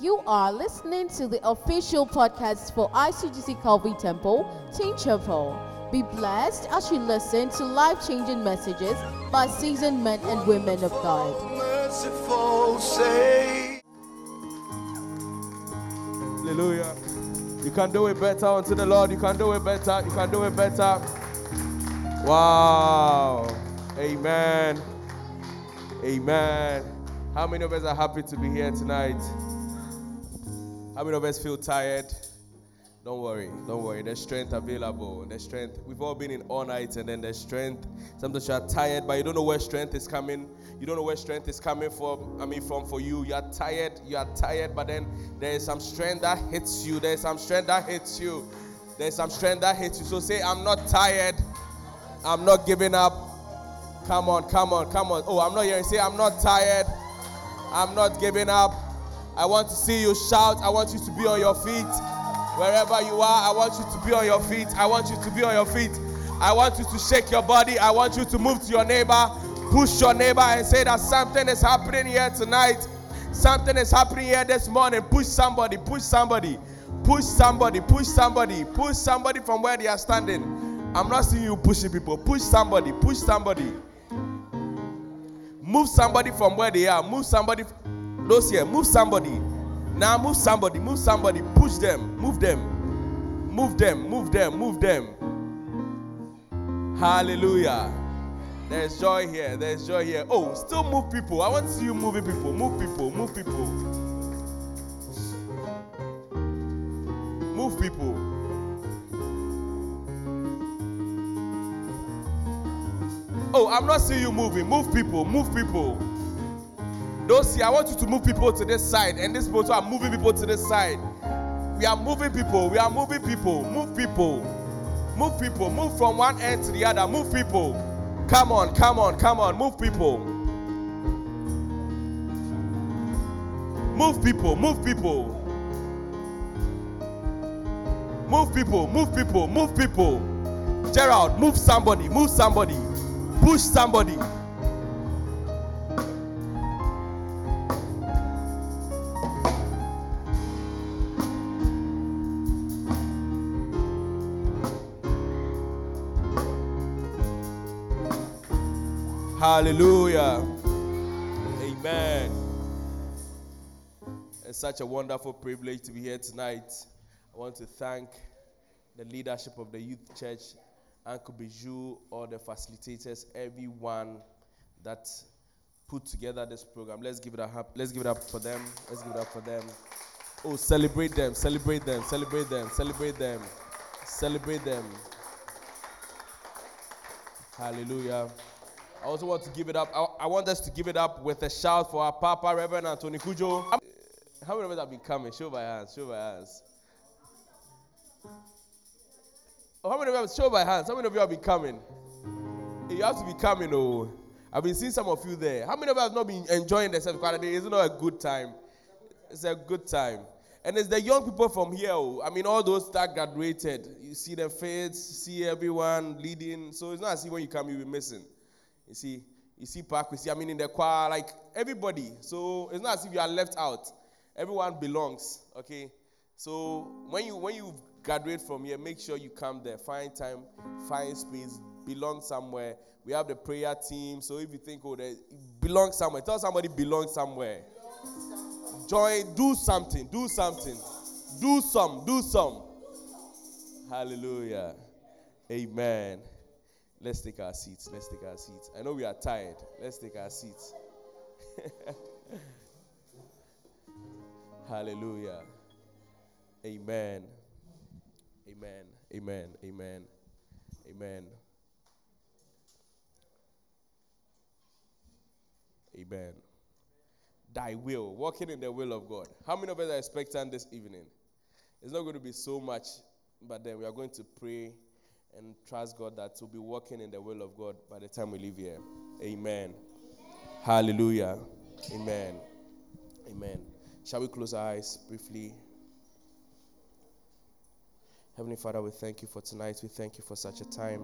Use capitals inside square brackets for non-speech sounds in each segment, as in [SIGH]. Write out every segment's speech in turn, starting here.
You are listening to the official podcast for ICGC Calvary Temple, Team Chapel. Be blessed as you listen to life changing messages by seasoned men and women of God. Hallelujah. You can do it better unto the Lord. You can do it better. You can do it better. Wow. Amen. Amen. How many of us are happy to be here tonight? How many of us feel tired? Don't worry, don't worry. There's strength available. There's strength. We've all been in all night, and then there's strength. Sometimes you are tired, but you don't know where strength is coming. You don't know where strength is coming from. I mean, from for you. You are tired. You are tired, but then there is some strength that hits you. There's some strength that hits you. There's some strength that hits you. So say, I'm not tired. I'm not giving up. Come on, come on, come on. Oh, I'm not hearing. Say, I'm not tired. I'm not giving up. I want to see you shout. I want you to be on your feet. Wherever you are, I want you to be on your feet. I want you to be on your feet. I want you to shake your body. I want you to move to your neighbor, push your neighbor, and say that something is happening here tonight. Something is happening here this morning. Push somebody, push somebody, push somebody, push somebody, push somebody from where they are standing. I'm not seeing you pushing people. Push somebody, push somebody. Move somebody from where they are. Move somebody. Those here, move somebody. Now move somebody, move somebody, push them, move them, move them, move them, move them. Hallelujah. There's joy here, there's joy here. Oh, still move people. I want to see you moving people, move people, move people. Move people. Oh, I'm not seeing you moving. Move people, move people. Those here, I want you to move people to this side, and this people are moving people to this side. We are moving people. We are moving people. Move people. Move people. Move from one end to the other. Move people. Come on, come on, come on. Move people. Move people. Move people. Move people. Move people. Move people. Gerald, move somebody. Move somebody. Push somebody. Hallelujah. Amen. It's such a wonderful privilege to be here tonight. I want to thank the leadership of the youth church, Uncle Bijou, all the facilitators, everyone that put together this program. Let's give it up. Let's give it up for them. Let's give it up for them. Oh, celebrate them, celebrate them, celebrate them, celebrate them, celebrate them. Hallelujah. I also want to give it up. I, I, want us to give it up with a shout for our Papa, Reverend Anthony Kujo. Um, how many of us have been coming? Show by hands. Show by hands. Oh, how many of you show by hands? How many of you have been coming? You have to be coming, oh. I've been seeing some of you there. How many of you have not been enjoying the service? Isn't a good time? It's a good time. And it's the young people from here. Oh, I mean, all those that graduated. You see the faces, see everyone leading. So it's not as if when you come, you'll be missing. You see, you see Park, you see, I mean, in the choir, like everybody. So it's not as if you are left out. Everyone belongs. Okay. So when you when you graduate from here, make sure you come there. Find time, find space, belong somewhere. We have the prayer team. So if you think, oh, they belong somewhere, tell somebody belong somewhere. Join, do something, do something, do some, do some. Hallelujah. Amen. Let's take our seats. Let's take our seats. I know we are tired. Let's take our seats. [LAUGHS] Hallelujah. Amen. Amen. Amen. Amen. Amen. Amen. Thy will. Walking in the will of God. How many of us are expecting this evening? It's not going to be so much, but then we are going to pray and trust God that we'll be walking in the will of God by the time we leave here. Amen. Hallelujah. Amen. Amen. Shall we close our eyes briefly? Heavenly Father, we thank you for tonight. We thank you for such a time.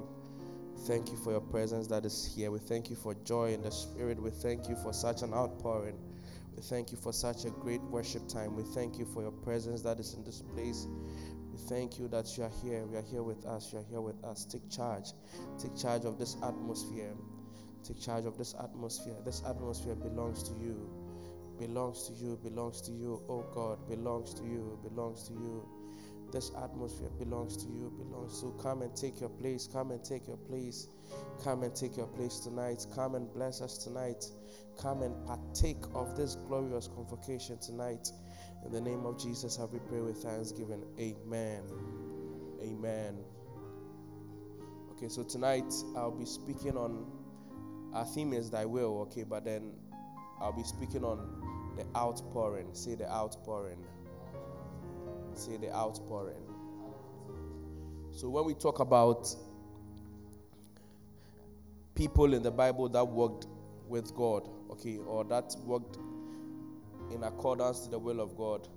Thank you for your presence that is here. We thank you for joy in the Spirit. We thank you for such an outpouring. We thank you for such a great worship time. We thank you for your presence that is in this place. We thank you that you are here. We are here with us. You are here with us. Take charge. Take charge of this atmosphere. Take charge of this atmosphere. This atmosphere belongs to you. Belongs to you. Belongs to you. Oh God, belongs to you. Belongs to you. This atmosphere belongs to you. Belongs to You. come and take your place. Come and take your place. Come and take your place tonight. Come and bless us tonight. Come and partake of this glorious convocation tonight. In the name of Jesus, have we pray with thanksgiving. Amen. Amen. Okay, so tonight I'll be speaking on our theme is thy will, okay, but then I'll be speaking on the outpouring. Say the outpouring. Say the outpouring. So when we talk about people in the Bible that worked with God, okay, or that worked in accordance to the will of God,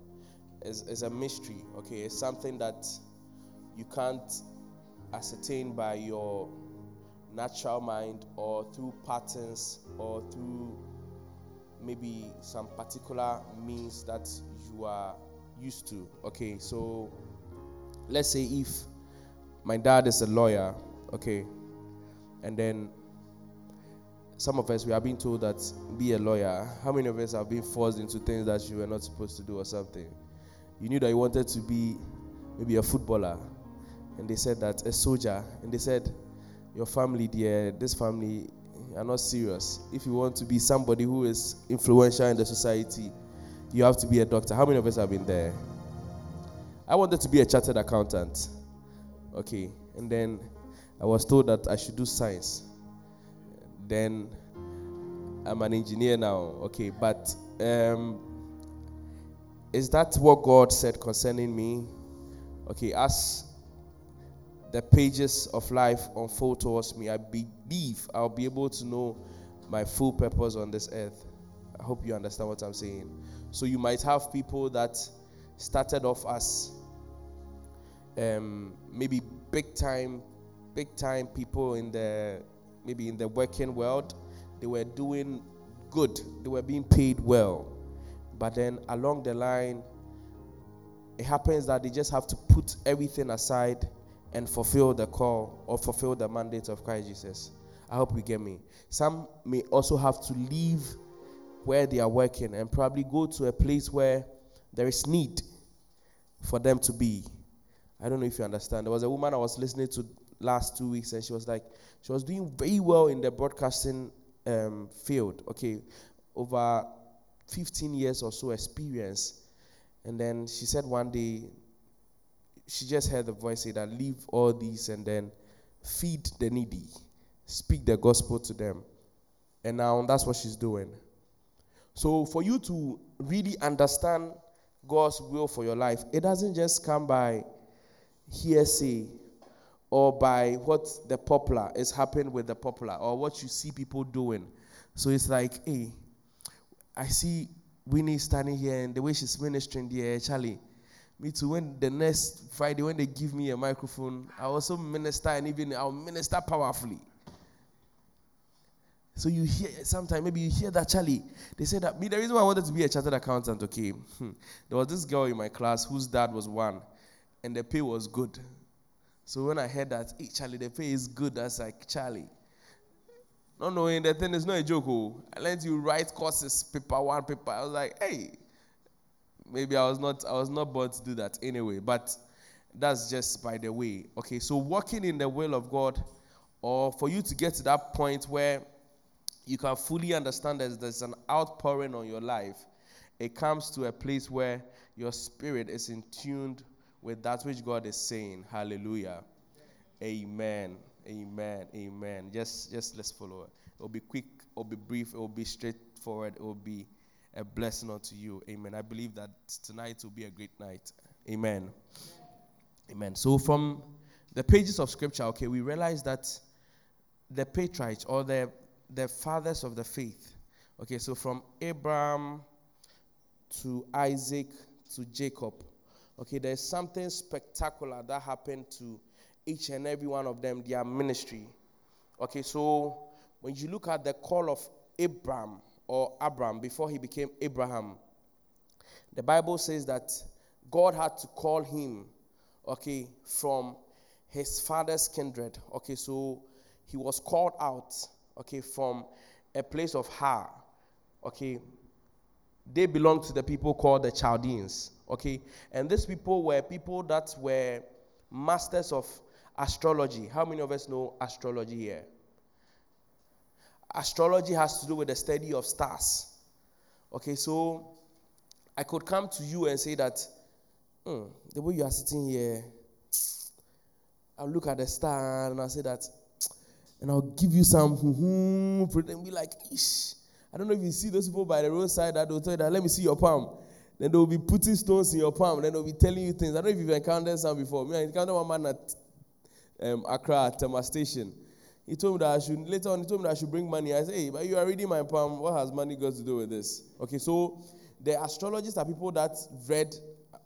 is, is a mystery, okay? It's something that you can't ascertain by your natural mind or through patterns or through maybe some particular means that you are used to. Okay, so let's say if my dad is a lawyer, okay, and then some of us we have been told that be a lawyer. How many of us have been forced into things that you were not supposed to do or something? You knew that you wanted to be maybe a footballer, and they said that a soldier, and they said your family, dear, this family are not serious. If you want to be somebody who is influential in the society, you have to be a doctor. How many of us have been there? I wanted to be a chartered accountant. Okay, and then I was told that I should do science then I'm an engineer now. Okay, but um, is that what God said concerning me? Okay, as the pages of life unfold towards me, I believe I'll be able to know my full purpose on this earth. I hope you understand what I'm saying. So you might have people that started off as um, maybe big time, big time people in the maybe in the working world, they were doing good, they were being paid well. But then along the line, it happens that they just have to put everything aside and fulfill the call or fulfill the mandate of Christ Jesus. I hope you get me. Some may also have to leave where they are working and probably go to a place where there is need for them to be. I don't know if you understand. There was a woman I was listening to last two weeks, and she was like, she was doing very well in the broadcasting um, field. Okay, over 15 years or so experience. And then she said one day, she just heard the voice say that leave all these and then feed the needy, speak the gospel to them. And now that's what she's doing. So, for you to really understand God's will for your life, it doesn't just come by hearsay or by what the popular is happening with the popular or what you see people doing. So it's like, hey, I see Winnie standing here and the way she's ministering there, Charlie. Me too. When the next Friday, when they give me a microphone, I also minister and even I'll minister powerfully. So you hear sometimes maybe you hear that Charlie. They say that me the reason why I wanted to be a chartered accountant, okay. [LAUGHS] There was this girl in my class whose dad was one, and the pay was good. So when I heard that, hey, Charlie, the pay is good, that's like, Charlie. Not knowing the thing is not a joke. Oh. I learned you write courses, paper one, paper. I was like, hey, maybe I was not I was not born to do that anyway. But that's just by the way. Okay, so walking in the will of God, or for you to get to that point where you can fully understand that there's an outpouring on your life, it comes to a place where your spirit is in tuned with that which God is saying. Hallelujah. Amen. Amen. Amen. Just just let's follow it. It will be quick, it will be brief, it will be straightforward, it will be a blessing unto you. Amen. I believe that tonight will be a great night. Amen. Amen. So from the pages of scripture, okay, we realize that the patriarchs or the the fathers of the faith. Okay, so from Abraham to Isaac to Jacob, Okay, there's something spectacular that happened to each and every one of them, their ministry. Okay, so when you look at the call of Abraham, or Abram, before he became Abraham, the Bible says that God had to call him, okay, from his father's kindred. Okay, so he was called out, okay, from a place of Har. Okay, they belonged to the people called the Chaldeans. Okay, and these people were people that were masters of astrology. How many of us know astrology here? Astrology has to do with the study of stars. Okay, so I could come to you and say that hmm, the way you are sitting here, I'll look at the star and I'll say that, and I'll give you some hmm, and be like, Ish. I don't know if you see those people by the roadside that will tell you that, let me see your palm. Then they'll be putting stones in your palm. Then they'll be telling you things. I don't know if you've encountered some before. Me, I encountered one man at um, Accra at Tema Station. He told me that I should, later on, he told me that I should bring money. I said, hey, but you are reading my palm. What has money got to do with this? Okay, so the astrologists are people that read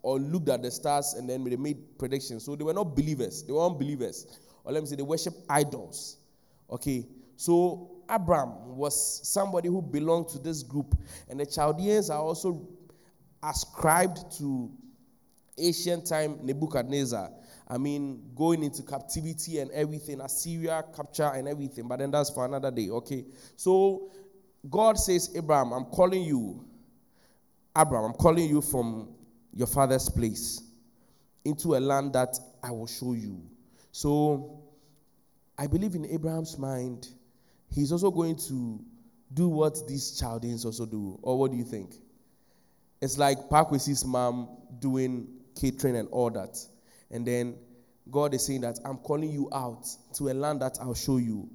or looked at the stars and then they made predictions. So they were not believers, they were unbelievers. Or let me say, they worship idols. Okay, so Abram was somebody who belonged to this group, and the Chaldeans are also ascribed to ancient time Nebuchadnezzar. I mean, going into captivity and everything, Assyria capture and everything, but then that's for another day, okay? So God says, Abraham, I'm calling you, Abraham, I'm calling you from your father's place into a land that I will show you. So I believe in Abraham's mind, he's also going to do what these Chaldeans also do. Or what do you think? It's like Parkwesi's mom doing catering and all that. And then God is saying that I'm calling you out to a land that I'll show you.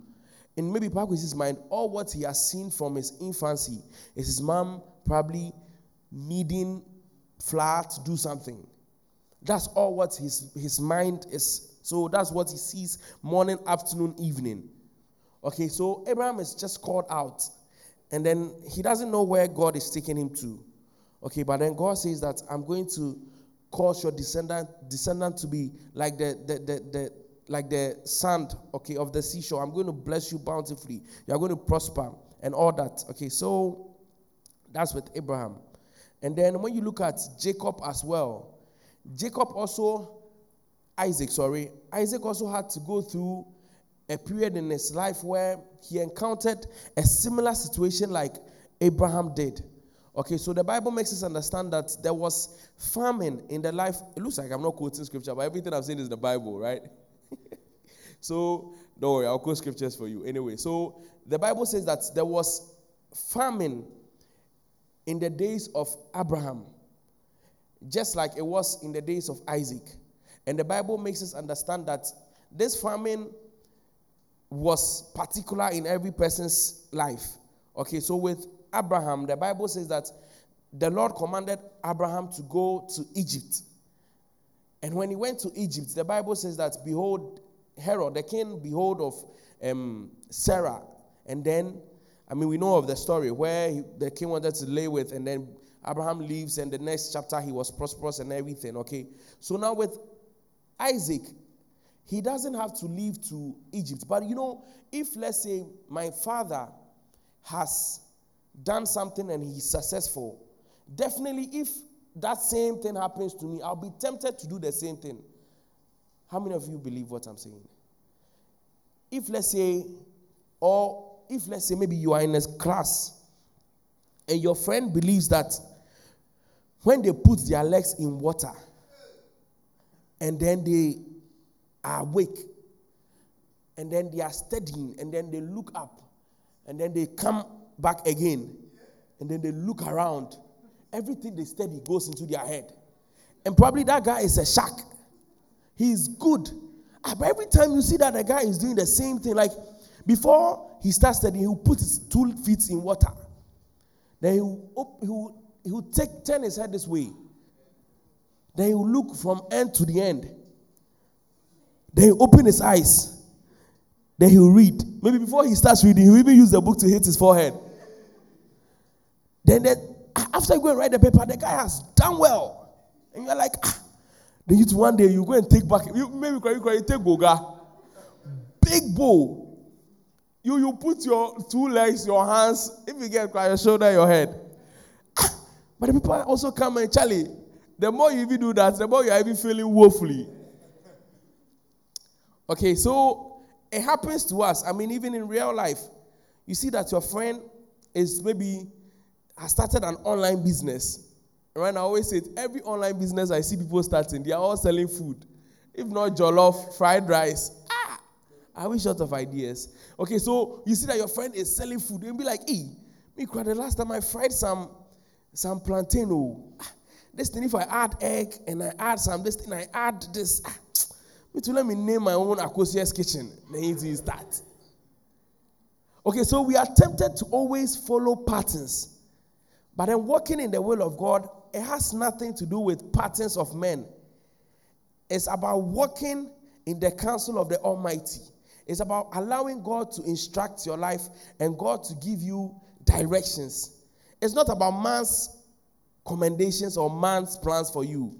And maybe Parkwesi's mind, all what he has seen from his infancy is his mom probably needing flour to do something. That's all what his, his mind is. So that's what he sees morning, afternoon, evening. Okay, so Abraham is just called out. And then he doesn't know where God is taking him to. Okay, but then God says that I'm going to cause your descendant descendant to be like the, the, the, the like the sand, okay, of the seashore. I'm going to bless you bountifully. You're going to prosper and all that. Okay, so that's with Abraham. And then when you look at Jacob as well, Jacob also, Isaac, sorry, Isaac also had to go through a period in his life where he encountered a similar situation like Abraham did. Okay, so the Bible makes us understand that there was famine in the life. It looks like I'm not quoting scripture, but everything I'm saying is the Bible, right? [LAUGHS] so don't worry, I'll quote scriptures for you. Anyway, so the Bible says that there was famine in the days of Abraham, just like it was in the days of Isaac. And the Bible makes us understand that this famine was particular in every person's life. Okay, so with Abraham, the Bible says that the Lord commanded Abraham to go to Egypt. And when he went to Egypt, the Bible says that, behold, Herod, the king, behold of um, Sarah, and then I mean, we know of the story where he, the king wanted to lay with, and then Abraham leaves, and the next chapter he was prosperous and everything. Okay, so now with Isaac, he doesn't have to leave to Egypt. But you know, if let's say my father has done something and he's successful, definitely if that same thing happens to me, I'll be tempted to do the same thing. How many of you believe what I'm saying? If let's say, or if let's say maybe you are in a class and your friend believes that when they put their legs in water and then they are awake and then they are studying and then they look up and then they come back again and then they look around everything they study goes into their head and probably that guy is a shark he's good ah, but every time you see that the guy is doing the same thing like before he starts studying, he will put his two feet in water. Then he will, he will, he will take, turn his head this way. Then he will look from end to the end. Then he open his eyes. Then he will read. Maybe before he starts reading, he will even use the book to hit his forehead. Then, then after you go and write the paper, the guy has done well. And you're like, ah. Then you one day you go and take back, you, maybe you, you take Goga. Big bowl You you put your two legs, your hands, if you get cry, your shoulder, your head. but the people also come and Charlie. The more you even do that, the more you're even feeling woefully. Okay, so it happens to us. I mean, even in real life, you see that your friend is maybe has started an online business. Right I always say it, every online business I see people starting, they are all selling food. If not jollof, fried rice. Ah, I wish short of ideas. Okay, so you see that your friend is selling food. You'll be like, hey, me cried the last time I fried some some plantain. Oh, ah, this thing, if I add egg and I add some, this thing, I add this. Ah, me let me name my own Akosia's kitchen. Then it start. Okay, so we are tempted to always follow patterns. But then walking in the will of God, it has nothing to do with patterns of men. It's about walking in the counsel of the Almighty. It's about allowing God to instruct your life and God to give you directions. It's not about man's commendations or man's plans for you.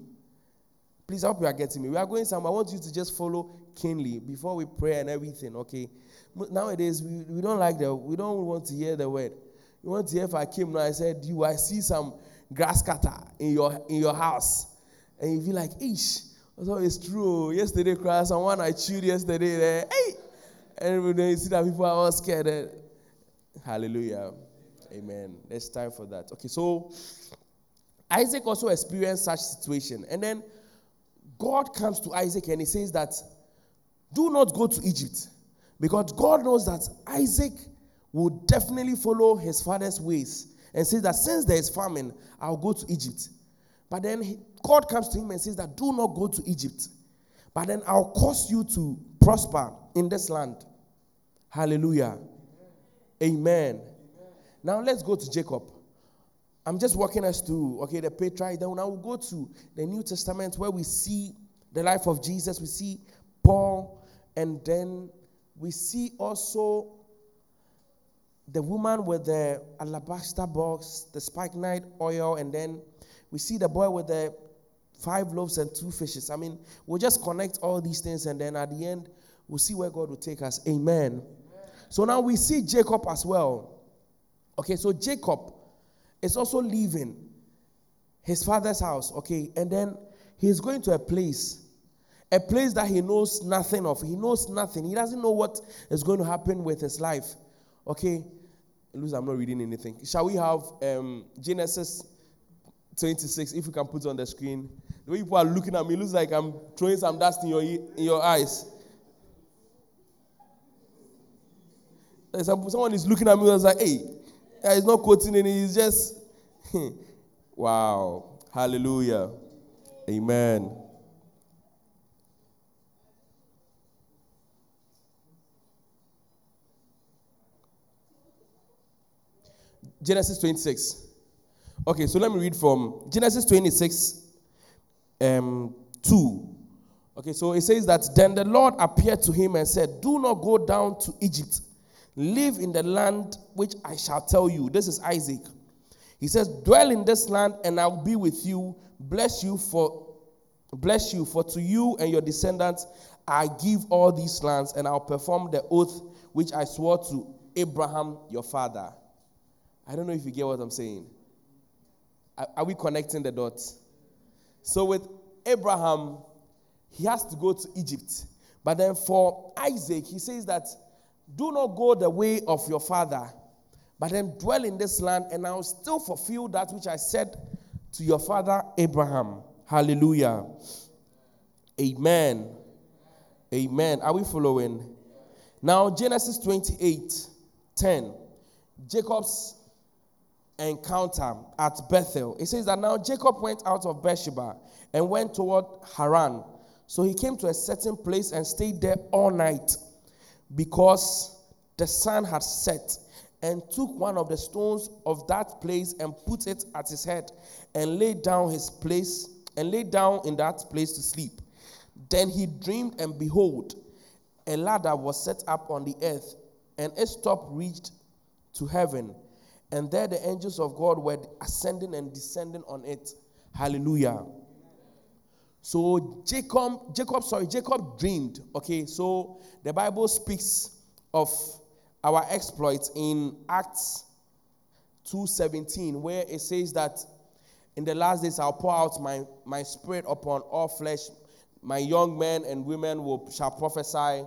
Please, hope you are getting me. We are going somewhere. I want you to just follow keenly before we pray and everything, okay? Nowadays, we, we don't like the, we don't want to hear the word. We want to hear if I came now, I said, you, I see some grass cutter in your, in your house. And you feel like, ish, so it's true. Yesterday, cry, someone I chewed yesterday, there, hey! And then you see that people are all scared. Eh? Hallelujah. Amen. There's time for that. Okay, so Isaac also experienced such situation. And then God comes to Isaac and he says that do not go to Egypt. Because God knows that Isaac will definitely follow his father's ways and says that since there is famine, I'll go to Egypt. But then he, God comes to him and says that do not go to Egypt. But then I'll cause you to prosper in this land. Hallelujah. Amen. Amen. Now let's go to Jacob. I'm just walking us through, okay, the patriarch. Then now we'll go to the New Testament where we see the life of Jesus. We see Paul, and then we see also the woman with the alabaster box, the spikenard oil, and then we see the boy with the five loaves and two fishes. I mean, we'll just connect all these things, and then at the end, we'll see where God will take us. Amen. Amen. So now we see Jacob as well. Okay, so Jacob is also leaving his father's house, okay, and then he's going to a place a place that he knows nothing of. He knows nothing. He doesn't know what is going to happen with his life. Okay? Lose, I'm not reading anything. Shall we have um, Genesis 26, if you can put on the screen? The way people are looking at me looks like I'm throwing some dust in your, in your eyes. Someone is looking at me and was like, hey, he's not quoting any, he's just, [LAUGHS] wow. Hallelujah. Amen. Genesis 26. Okay, so let me read from Genesis 26 um, 2. Okay, so it says that then the Lord appeared to him and said, Do not go down to Egypt. Live in the land which I shall tell you. This is Isaac. He says, Dwell in this land, and I'll be with you. Bless you for bless you, for to you and your descendants I give all these lands, and I'll perform the oath which I swore to Abraham your father. I don't know if you get what I'm saying. Are, we connecting the dots? So with Abraham, he has to go to Egypt. But then for Isaac, he says that do not go the way of your father, but then dwell in this land, and I'll still fulfill that which I said to your father Abraham. Hallelujah. Amen. Amen. Are we following? Now, Genesis 28 10. Jacob's encounter at Bethel. It says that now Jacob went out of Beersheba and went toward Haran. So he came to a certain place and stayed there all night because the sun had set and took one of the stones of that place and put it at his head and laid down his place and laid down in that place to sleep. Then he dreamed and behold, a ladder was set up on the earth and its top reached to heaven and there the angels of God were ascending and descending on it. Hallelujah. So Jacob, Jacob, sorry, Jacob dreamed. Okay, so the Bible speaks of our exploits in Acts 2:17, where it says that in the last days I'll pour out my, my spirit upon all flesh. My young men and women will shall prophesy.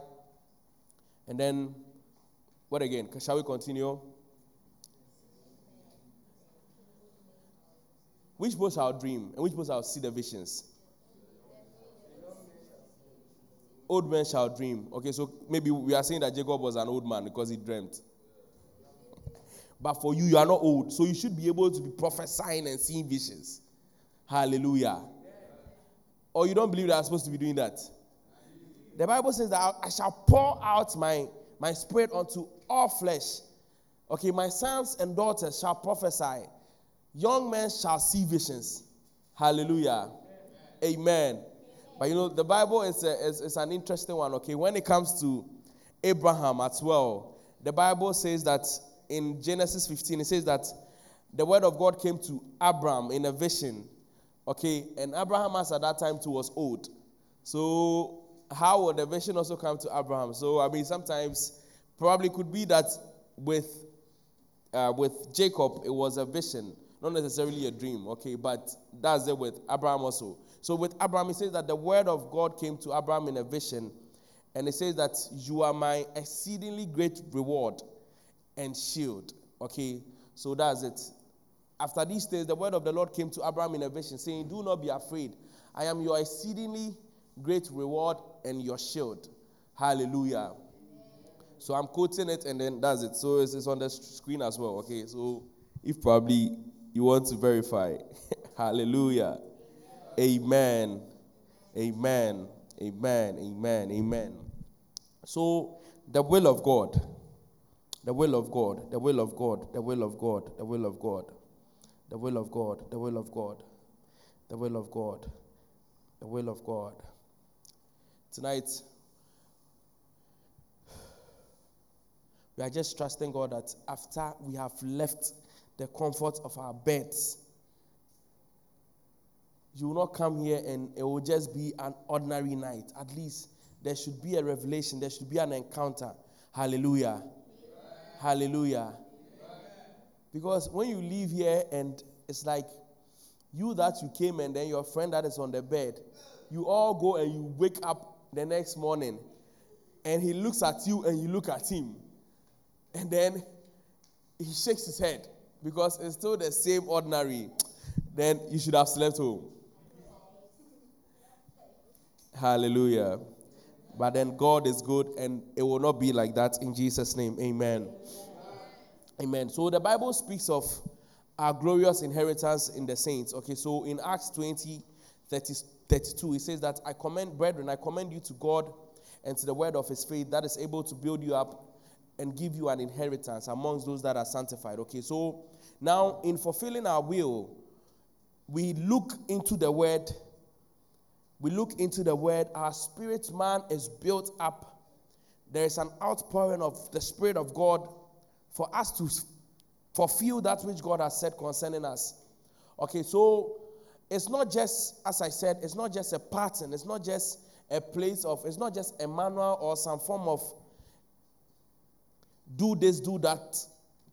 And then what again? Shall we continue? Which both shall dream and which both shall see the visions? Old men shall dream. Okay, so maybe we are saying that Jacob was an old man because he dreamt. But for you, you are not old. So you should be able to be prophesying and seeing visions. Hallelujah. Or you don't believe that I'm supposed to be doing that? The Bible says that I shall pour out my, my spirit unto all flesh. Okay, my sons and daughters shall prophesy. Young men shall see visions. Hallelujah. Amen. Amen. But you know, the Bible is, a, is, is an interesting one, okay? When it comes to Abraham as well, the Bible says that in Genesis 15, it says that the word of God came to Abraham in a vision. Okay, and Abraham, as at that time too, was old. So, how would the vision also come to Abraham? So, I mean, sometimes probably could be that with uh, with Jacob, it was a vision, not necessarily a dream. Okay, but that's it with Abraham also. So, with Abraham, he says that the word of God came to Abraham in a vision, and it says that you are my exceedingly great reward and shield. Okay, so that's it. After these days, the word of the Lord came to Abraham in a vision, saying, Do not be afraid. I am your exceedingly great reward and your shield. Hallelujah. So I'm quoting it and then that's it. So it's, it's on the screen as well. Okay, so if probably you want to verify, [LAUGHS] hallelujah. Amen. Amen. Amen. Amen. Amen. So the will of God. The will of God, the will of God, the will of God, the will of God, the will of God, the will of God, the will of God, the will of God. Tonight, we are just trusting God that after we have left the comfort of our beds, you will not come here and it will just be an ordinary night. At least there should be a revelation, there should be an encounter. Hallelujah. Hallelujah. Because when you leave here and it's like you that you came and then your friend that is on the bed, you all go and you wake up the next morning and he looks at you and you look at him. And then he shakes his head because it's still the same ordinary. Then you should have slept home. Hallelujah. But then God is good and it will not be like that in Jesus' name. Amen. Amen. So the Bible speaks of our glorious inheritance in the saints. Okay, so in Acts 20, 30, 32, it says that I commend, brethren, I commend you to God and to the word of his faith that is able to build you up and give you an inheritance amongst those that are sanctified. Okay, so now in fulfilling our will, we look into the word we look into the word, our spirit man is built up. There is an outpouring of the Spirit of God for us to fulfill that which God has said concerning us. Okay, so it's not just, as I said, it's not just a pattern, it's not just a place of, it's not just a manual or some form of do this, do that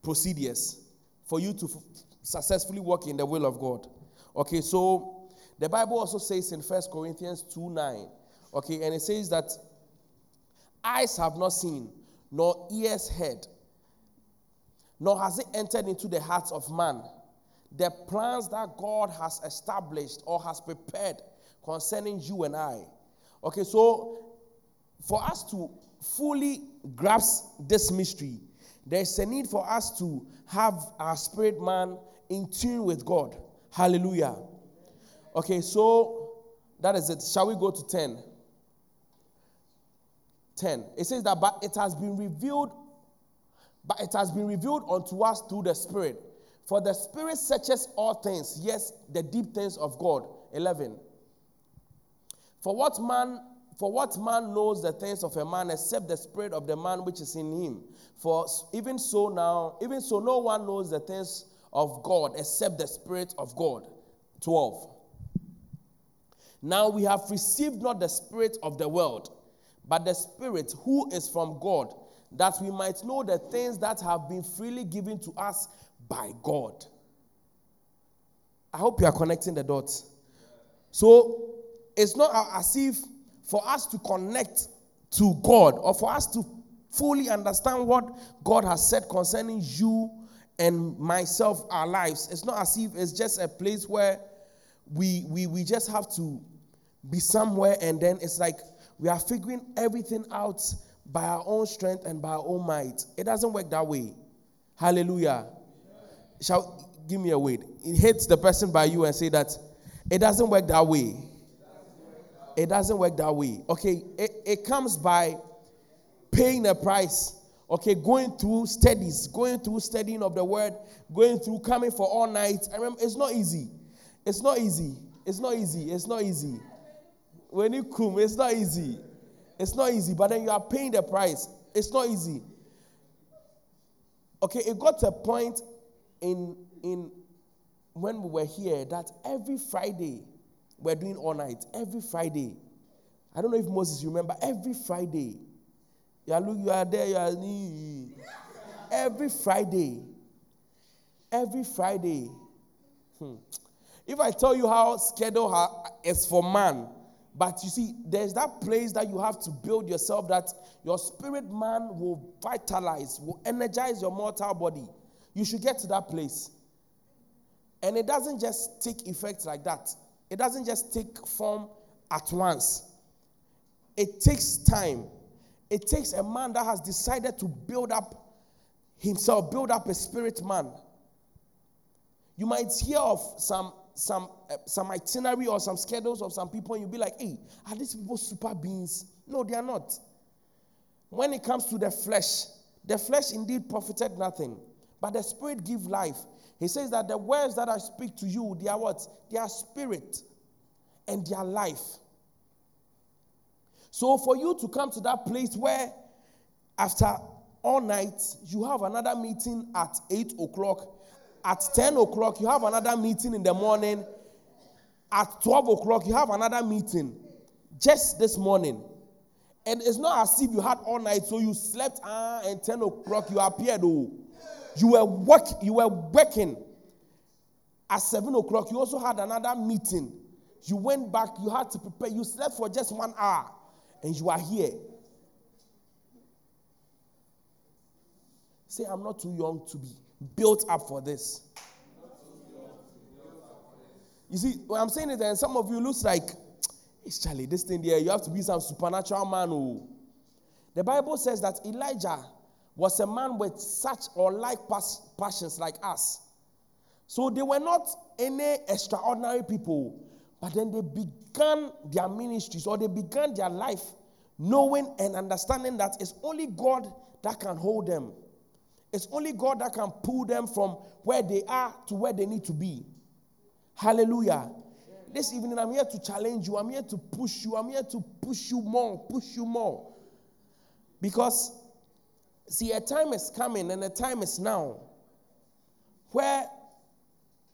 procedures for you to f- successfully work in the will of God. Okay, so the Bible also says in 1 Corinthians 2 9, okay, and it says that eyes have not seen, nor ears heard, nor has it entered into the hearts of man the plans that God has established or has prepared concerning you and I. Okay, so for us to fully grasp this mystery, there's a need for us to have our spirit man in tune with God. Hallelujah. Okay, so that is it. Shall we go to 10? 10. It says that, but it has been revealed, but it has been revealed unto us through the Spirit. For the Spirit searches all things, yes, the deep things of God. 11. For what man for what man knows the things of a man except the spirit of the man which is in him? For even so now, even so no one knows the things of God except the spirit of God. 12. Now we have received not the spirit of the world, but the spirit who is from God, that we might know the things that have been freely given to us by God. I hope you are connecting the dots. So it's not as if for us to connect to God or for us to fully understand what God has said concerning you and myself, our lives, it's not as if it's just a place where we, we, we just have to be somewhere and then it's like we are figuring everything out by our own strength and by our own might. It doesn't work that way. Hallelujah. Shall give me a word. It hits the person by you and say that it doesn't work that way. It doesn't work that way. Okay, it, it comes by paying a price. Okay, going through studies, going through studying of the word, going through coming for all night. I remember it's not easy. It's not easy. It's not easy. It's not easy. When you come, it's not easy. It's not easy, but then you are paying the price. It's not easy. Okay, it got to a point in in when we were here that every Friday we're doing all night. Every Friday. I don't know if Moses remember. Every Friday. You are, look, you are there, you are every Friday. Every Friday. Hmm. If I tell you how schedule is for man, but you see, there's that place that you have to build yourself that your spirit man will vitalize, will energize your mortal body. You should get to that place. And it doesn't just take effect like that, it doesn't just take form at once. It takes time. It takes a man that has decided to build up himself, build up a spirit man. You might hear of some some uh, some itinerary or some schedules of some people, and you'll be like, "Hey, are these people super beings?" No, they are not. When it comes to the flesh, the flesh indeed profited nothing, but the spirit give life. He says that the words that I speak to you, they are what? They are spirit and they are life. So for you to come to that place where after all night you have another meeting at 8 o'clock, at 10 o'clock you have another meeting in the morning, at 12 o'clock you have another meeting just this morning. And it's not as if you had all night, so you slept ah, and 10 o'clock you appeared. Oh. You were work, you were working. At seven o'clock, you also had another meeting. You went back, you had to prepare. You slept for just one hour, and you are here. Say, I'm not too young to be built up for this. You see, what I'm saying is that some of you looks like, it's Charlie, this thing there, you have to be some supernatural man. who. The Bible says that Elijah was a man with such or like passions like us. So they were not any extraordinary people, but then they began their ministries or they began their life knowing and understanding that it's only God that can hold them. It's only God that can pull them from where they are to where they need to be. Hallelujah. This evening, I'm here to challenge you. I'm here to push you. I'm here to push you more, push you more. Because See, a time is coming and a time is now where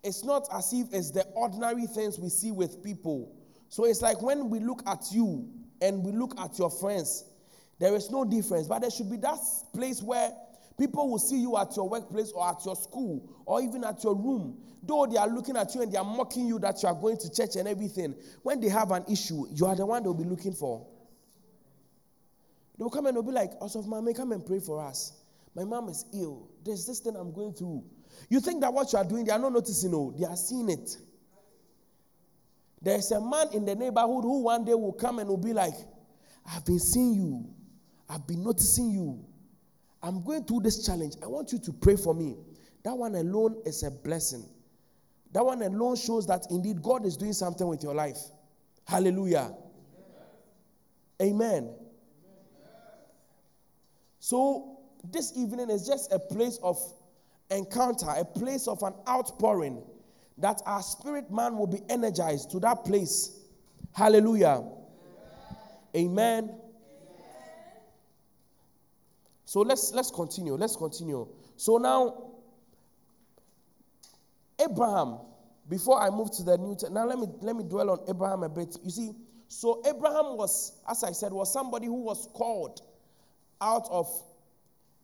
it's not as if it's the ordinary things we see with people. So it's like when we look at you and we look at your friends, there is no difference. But there should be that place where people will see you at your workplace or at your school or even at your room. Though they are looking at you and they are mocking you that you are going to church and everything, when they have an issue, you are the one they'll be looking for. They will come and they'll be like, of Mommy, come and pray for us. My mom is ill. There's this thing I'm going through. You think that what you are doing, they are not noticing, no, they are seeing it. There's a man in the neighborhood who one day will come and will be like, I've been seeing you, I've been noticing you. I'm going through this challenge. I want you to pray for me. That one alone is a blessing. That one alone shows that indeed God is doing something with your life. Hallelujah. Amen. So, this evening is just a place of encounter, a place of an outpouring that our spirit man will be energized to that place. Hallelujah. Amen. Amen. So let's let's continue. Let's continue. So now Abraham, before I move to the new now let me let me dwell on Abraham a bit. You see, so Abraham was, as I said, was somebody who was called out of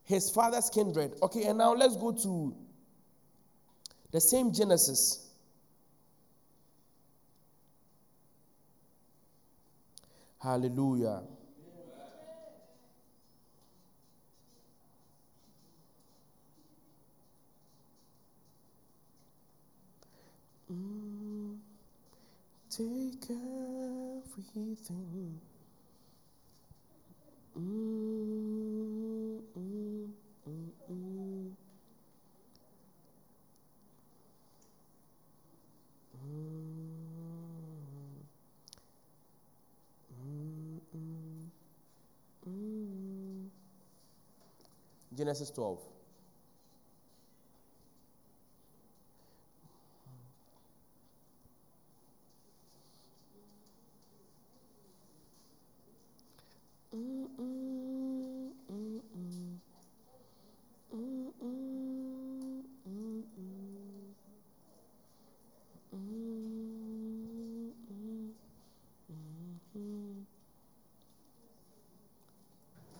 his father's kindred. Okay, and now let's go to the same Genesis. Hallelujah. Mm, take everything. Mm, mm. mm, mm, mm Genesis 12.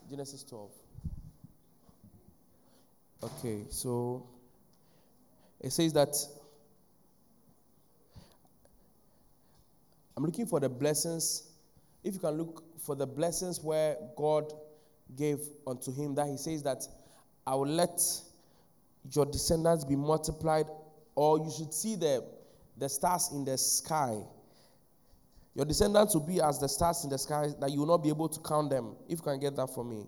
Genesis 12. Okay, so it says that I'm looking for the blessings. If you can look for the blessings where God gave unto him, that he says that I will let your descendants be multiplied, or you should see the, the stars in the sky. Your descendants will be as the stars in the sky, that you will not be able to count them. If you can get that for me.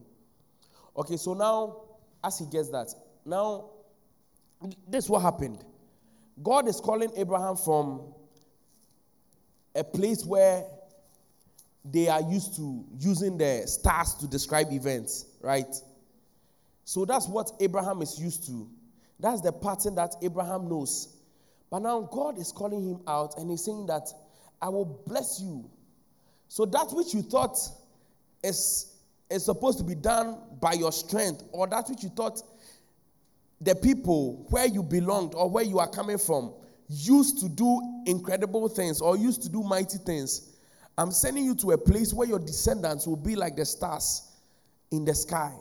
Okay, so now, as he gets that, now, this is what happened. God is calling Abraham from a place where they are used to using the stars to describe events, right? So that's what Abraham is used to. That's the pattern that Abraham knows. But now God is calling him out and he's saying that I will bless you. So that which you thought is, is supposed to be done by your strength, or that which you thought the people where you belonged or where you are coming from used to do incredible things or used to do mighty things. I'm sending you to a place where your descendants will be like the stars in the sky.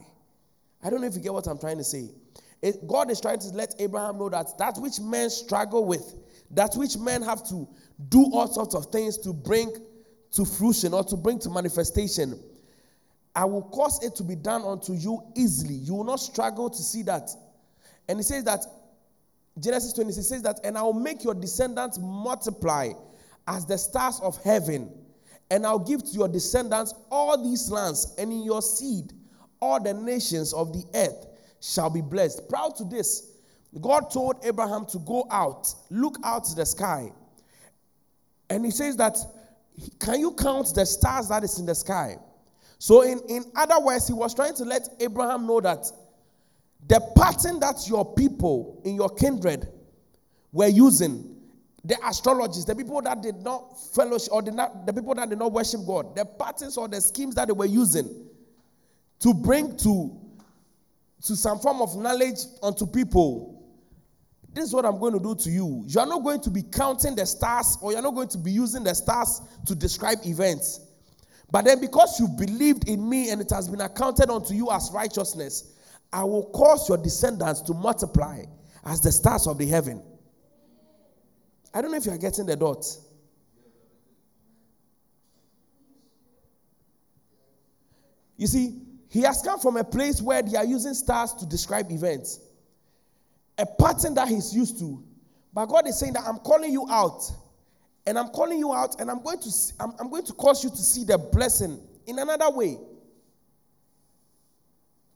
I don't know if you get what I'm trying to say. It, God is trying to let Abraham know that that which men struggle with, that which men have to do all sorts of things to bring to fruition or to bring to manifestation, I will cause it to be done unto you easily. You will not struggle to see that and he says that, Genesis 26 says that, and I'll make your descendants multiply as the stars of heaven, and I'll give to your descendants all these lands, and in your seed, all the nations of the earth shall be blessed. Proud to this, God told Abraham to go out, look out to the sky. And he says that, can you count the stars that is in the sky? So, in, in other words, he was trying to let Abraham know that the pattern that your people in your kindred were using, the astrologists, the people that did not fellowship, or not, the people that did not worship God, the patterns or the schemes that they were using to bring to, to some form of knowledge unto people. This is what I'm going to do to you. You are not going to be counting the stars, or you're not going to be using the stars to describe events. But then, because you believed in me and it has been accounted unto you as righteousness, I will cause your descendants to multiply as the stars of the heaven. I don't know if you are getting the dots. You see, he has come from a place where they are using stars to describe events, a pattern that he's used to. But God is saying that I'm calling you out, and I'm calling you out, and I'm going to I'm, I'm going to cause you to see the blessing in another way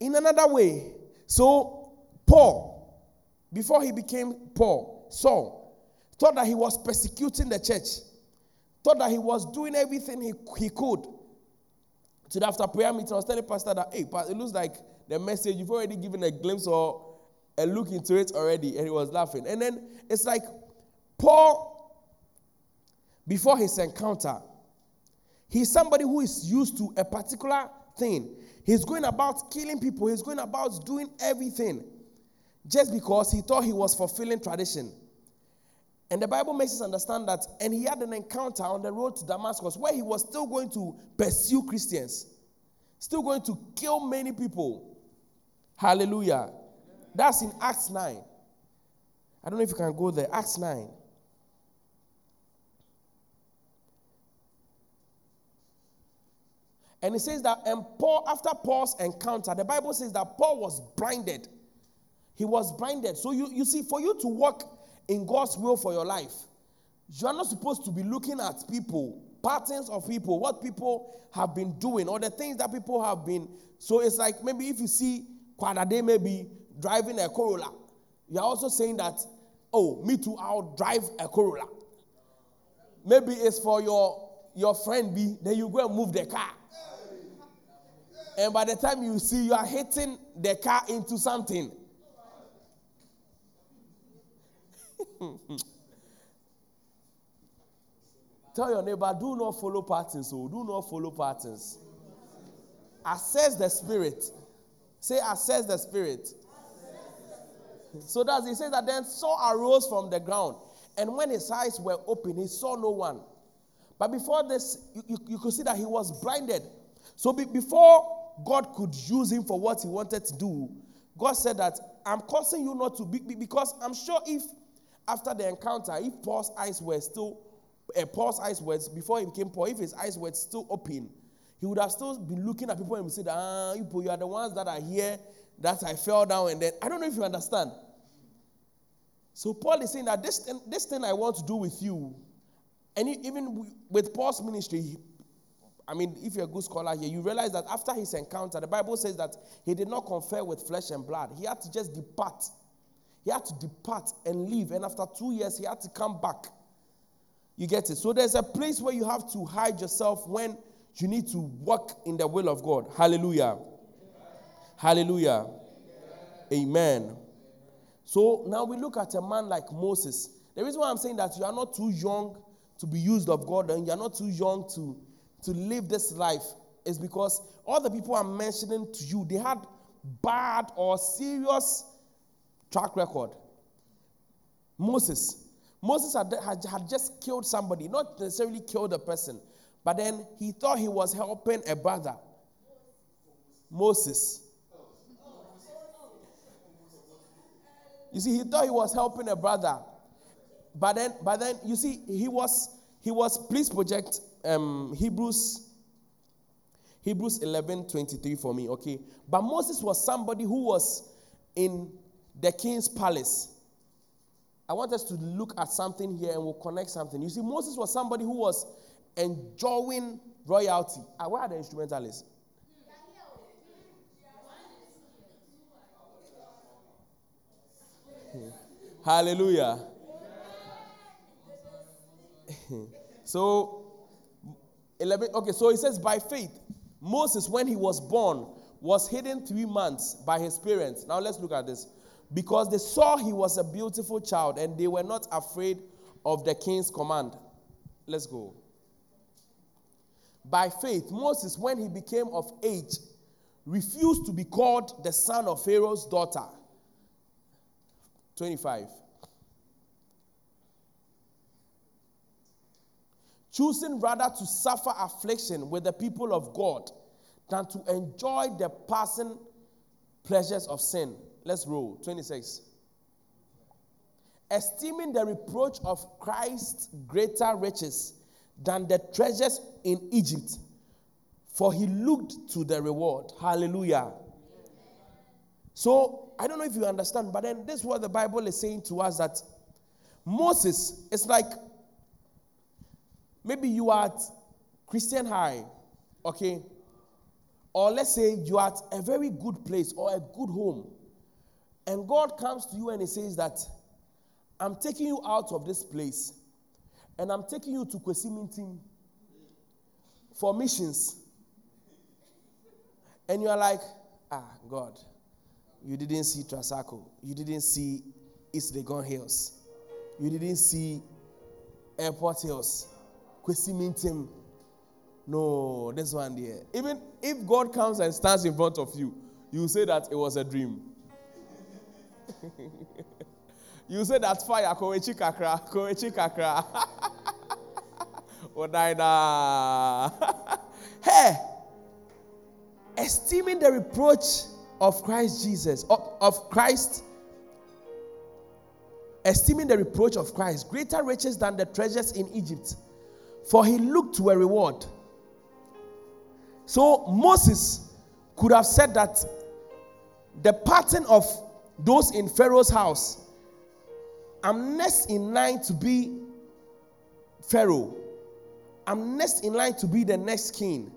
in another way. So, Paul, before he became Paul, Saul, thought that he was persecuting the church, thought that he was doing everything he, he could. So, after prayer meeting, I was telling Pastor that, hey, it looks like the message, you've already given a glimpse or a look into it already. And he was laughing. And then it's like Paul, before his encounter, he's somebody who is used to a particular thing. He's going about killing people, he's going about doing everything just because he thought he was fulfilling tradition. And the Bible makes us understand that, and he had an encounter on the road to Damascus where he was still going to pursue Christians, still going to kill many people. Hallelujah. That's in Acts 9. I don't know if you can go there. Acts 9. And it says that and Paul, after Paul's encounter, the Bible says that Paul was blinded. He was blinded. So you, you see, for you to walk in God's will for your life, you are not supposed to be looking at people, patterns of people, what people have been doing, or the things that people have been. So it's like maybe if you see Kwadade maybe driving a Corolla, you're also saying that, oh, me too, I'll drive a Corolla. Maybe it's for your, your friend B, then you go and move the car. And by the time you see, you are hitting the car into something. [LAUGHS] Tell your neighbor, do not follow patterns. So oh. do not follow patterns. Assess the spirit. Say, assess the spirit. So does he says that then Saul arose from the ground, and when his eyes were open, he saw no one. But before this, you, you, you could see that he was blinded. So be, before God could use him for what he wanted to do, God said that I'm causing you not to be because I'm sure if after the encounter, if Paul's eyes were still uh, Paul's eyes were before he became Paul, if his eyes were still open, he would have still been looking at people and said, Ah, people, you are the ones that are here that I fell down and then I don't know if you understand. So Paul is saying that this this thing I want to do with you, and even with Paul's ministry, I mean, if you're a good scholar here, you realize that after his encounter, the Bible says that he did not confer with flesh and blood. He had to just depart. He had to depart and leave. And after two years, he had to come back. You get it? So there's a place where you have to hide yourself when you need to walk in the will of God. Hallelujah. Hallelujah. Amen. So now we look at a man like Moses. The reason why I'm saying that you are not too young to be used of God and you're not too young to, to live this life is because all the people I'm mentioning to you, they had bad or serious track record. Moses. Moses had, had, had just killed somebody, not necessarily killed a person, but then he thought he was helping a brother. Moses. You see, he thought he was helping a brother. But then, but then you see, he was, he was, please project um, Hebrews, Hebrews 11, 23 for me, okay? But Moses was somebody who was in the king's palace. I want us to look at something here and we'll connect something. You see, Moses was somebody who was enjoying royalty. Uh, where are the instrumentalists? Hallelujah. [LAUGHS] so, 11, okay, so he says, by faith, Moses, when he was born, was hidden three months by his parents. Now let's look at this. Because they saw he was a beautiful child and they were not afraid of the king's command. Let's go. By faith, Moses, when he became of age, refused to be called the son of Pharaoh's daughter 25. Choosing rather to suffer affliction with the people of God than to enjoy the passing pleasures of sin. Let's roll. 26. Esteeming the reproach of Christ greater riches than the treasures in Egypt, for he looked to the reward. Hallelujah. So I don't know if you understand, but then this is what the Bible is saying to us that Moses it's like maybe you are at Christian High, okay? Or let's say you are at a very good place or a good home. And God comes to you and He says that I'm taking you out of this place and I'm taking you to Kwesi for missions. And you're like, ah, God, you didn't see Trasacco. You didn't see East Legon Hills. You didn't see Airport Hills. Kwesi No, this one there. Even if God comes and stands in front of you, you say that it was a dream. [LAUGHS] you say that fire, kowechi kakra, [LAUGHS] kowechi kakra. [LAUGHS] Odaida. hey, esteeming the reproach of Christ Jesus, of, of Christ, esteeming the reproach of Christ greater riches than the treasures in Egypt, for he looked to a reward. So Moses could have said that the pattern of those in Pharaoh's house, I'm next in line to be Pharaoh. I'm next in line to be the next king.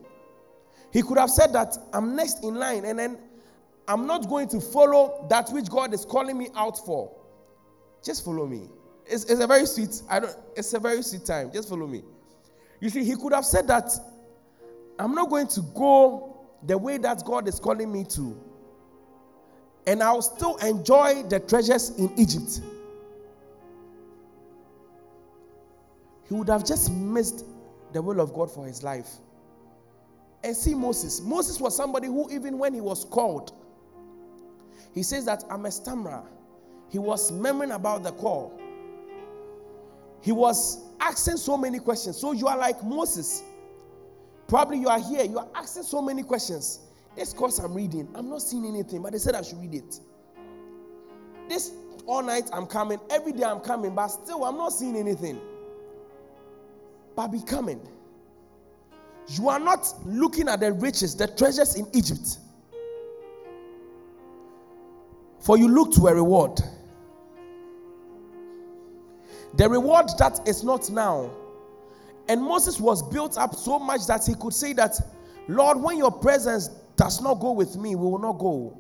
He could have said that I'm next in line and then I'm not going to follow that which God is calling me out for. Just follow me. It's, it's a very sweet, I don't, it's a very sweet time. Just follow me. You see, he could have said that I'm not going to go the way that God is calling me to. And I'll still enjoy the treasures in Egypt. He would have just missed the will of God for his life. And see Moses. Moses was somebody who, even when he was called, he says that I'm a stammerer. He was murmuring about the call. He was asking so many questions. So you are like Moses. Probably you are here, you are asking so many questions. This course I'm reading, I'm not seeing anything, but they said I should read it. This all night I'm coming, every day I'm coming, but still I'm not seeing anything. But be coming. You are not looking at the riches, the treasures in Egypt. For you look to a reward. The reward that is not now. And Moses was built up so much that he could say that, Lord, when your presence does not go with me, we will not go.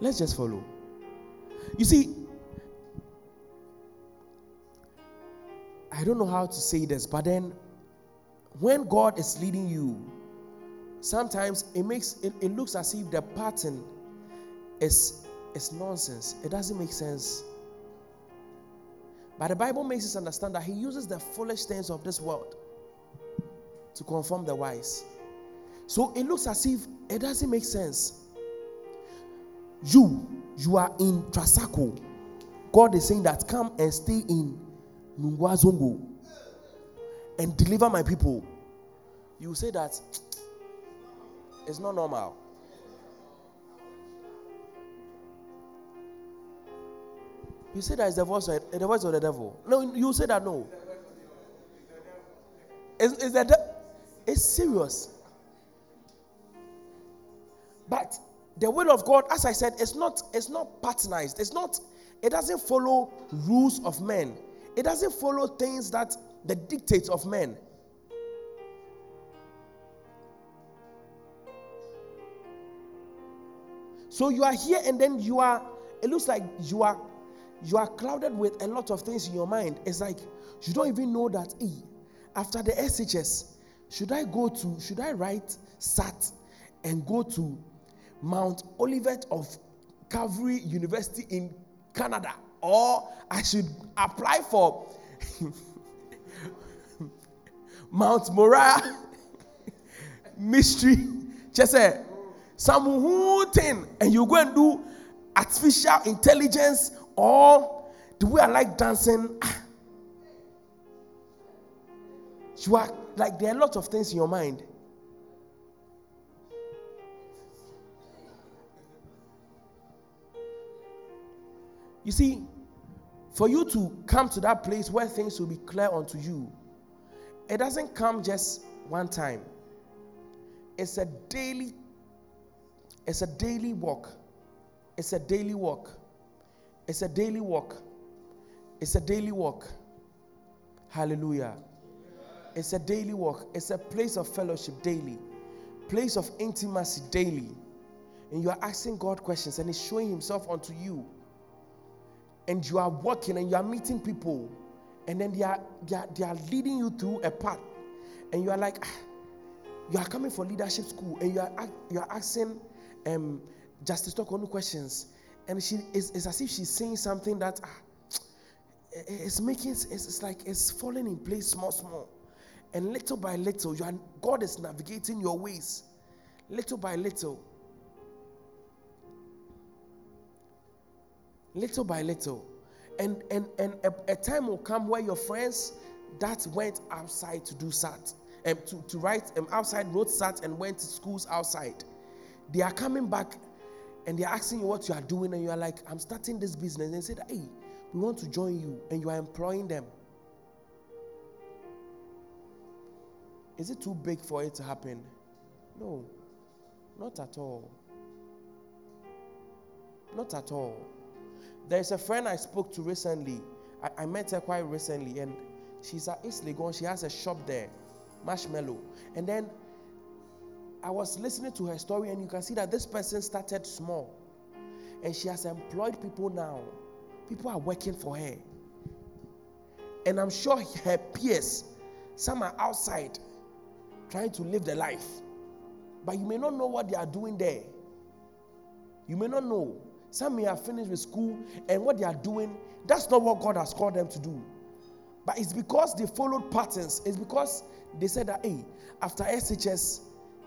Let's just follow. You see, I don't know how to say this, but then when God is leading you, sometimes it makes it, it looks as if the pattern is is nonsense. It doesn't make sense. But the Bible makes us understand that He uses the foolish things of this world to conform the wise. So it looks as if it doesn't make sense. You, you are in Trasacco. God is saying that come and stay in Nungwazongo and deliver my people. You say that it's not normal. You say that is the voice of the voice of the devil. No, you say that no. Is, is that de- it's serious. But the will of God, as I said, it's not it's not patronized. It's not. It doesn't follow rules of men. It doesn't follow things that the dictates of men. So you are here and then you are, it looks like you are you are clouded with a lot of things in your mind. It's like you don't even know that hey, after the SHS, should I go to, should I write SAT and go to Mount Olivet of Calvary University in Canada? Or I should apply for [LAUGHS] Mount Moriah Mystery. Just say some whole thing, and you go and do artificial intelligence or the way I like dancing. Ah. You are like there are lots of things in your mind. You see, for you to come to that place where things will be clear unto you, it doesn't come just one time. It's a daily, it's a daily walk. It's a daily walk. It's a daily walk. It's a daily walk. Hallelujah. It's a daily walk. It's a place of fellowship daily, place of intimacy daily. And you are asking God questions and He's showing Himself unto you. And you are walking and you are meeting people. And then they are, they are, they are leading you through a path. And you are like, ah, you are coming for leadership school and you are, you are asking um, Justice Tokonu questions and she is it's as if she's saying something that ah, it's making it's, it's like it's falling in place small small. And little by little you are god is navigating your ways. Little by little. Little by little. And and and a, a time will come where your friends that went outside to do SAT, um, to, to write um, outside, wrote SAT, and went to schools outside. They are coming back and they're asking you what you are doing, and you are like, I'm starting this business. And they said, Hey, we want to join you, and you are employing them. Is it too big for it to happen? No, not at all. Not at all. There's a friend I spoke to recently. I, I met her quite recently, and she's at East Legon. She has a shop there, Marshmallow. And then I was listening to her story, and you can see that this person started small, and she has employed people now. People are working for her. And I'm sure her peers, some are outside trying to live the life. But you may not know what they are doing there. You may not know. Some may have finished with school and what they are doing, that's not what God has called them to do. But it's because they followed patterns. It's because they said that, hey, after SHS,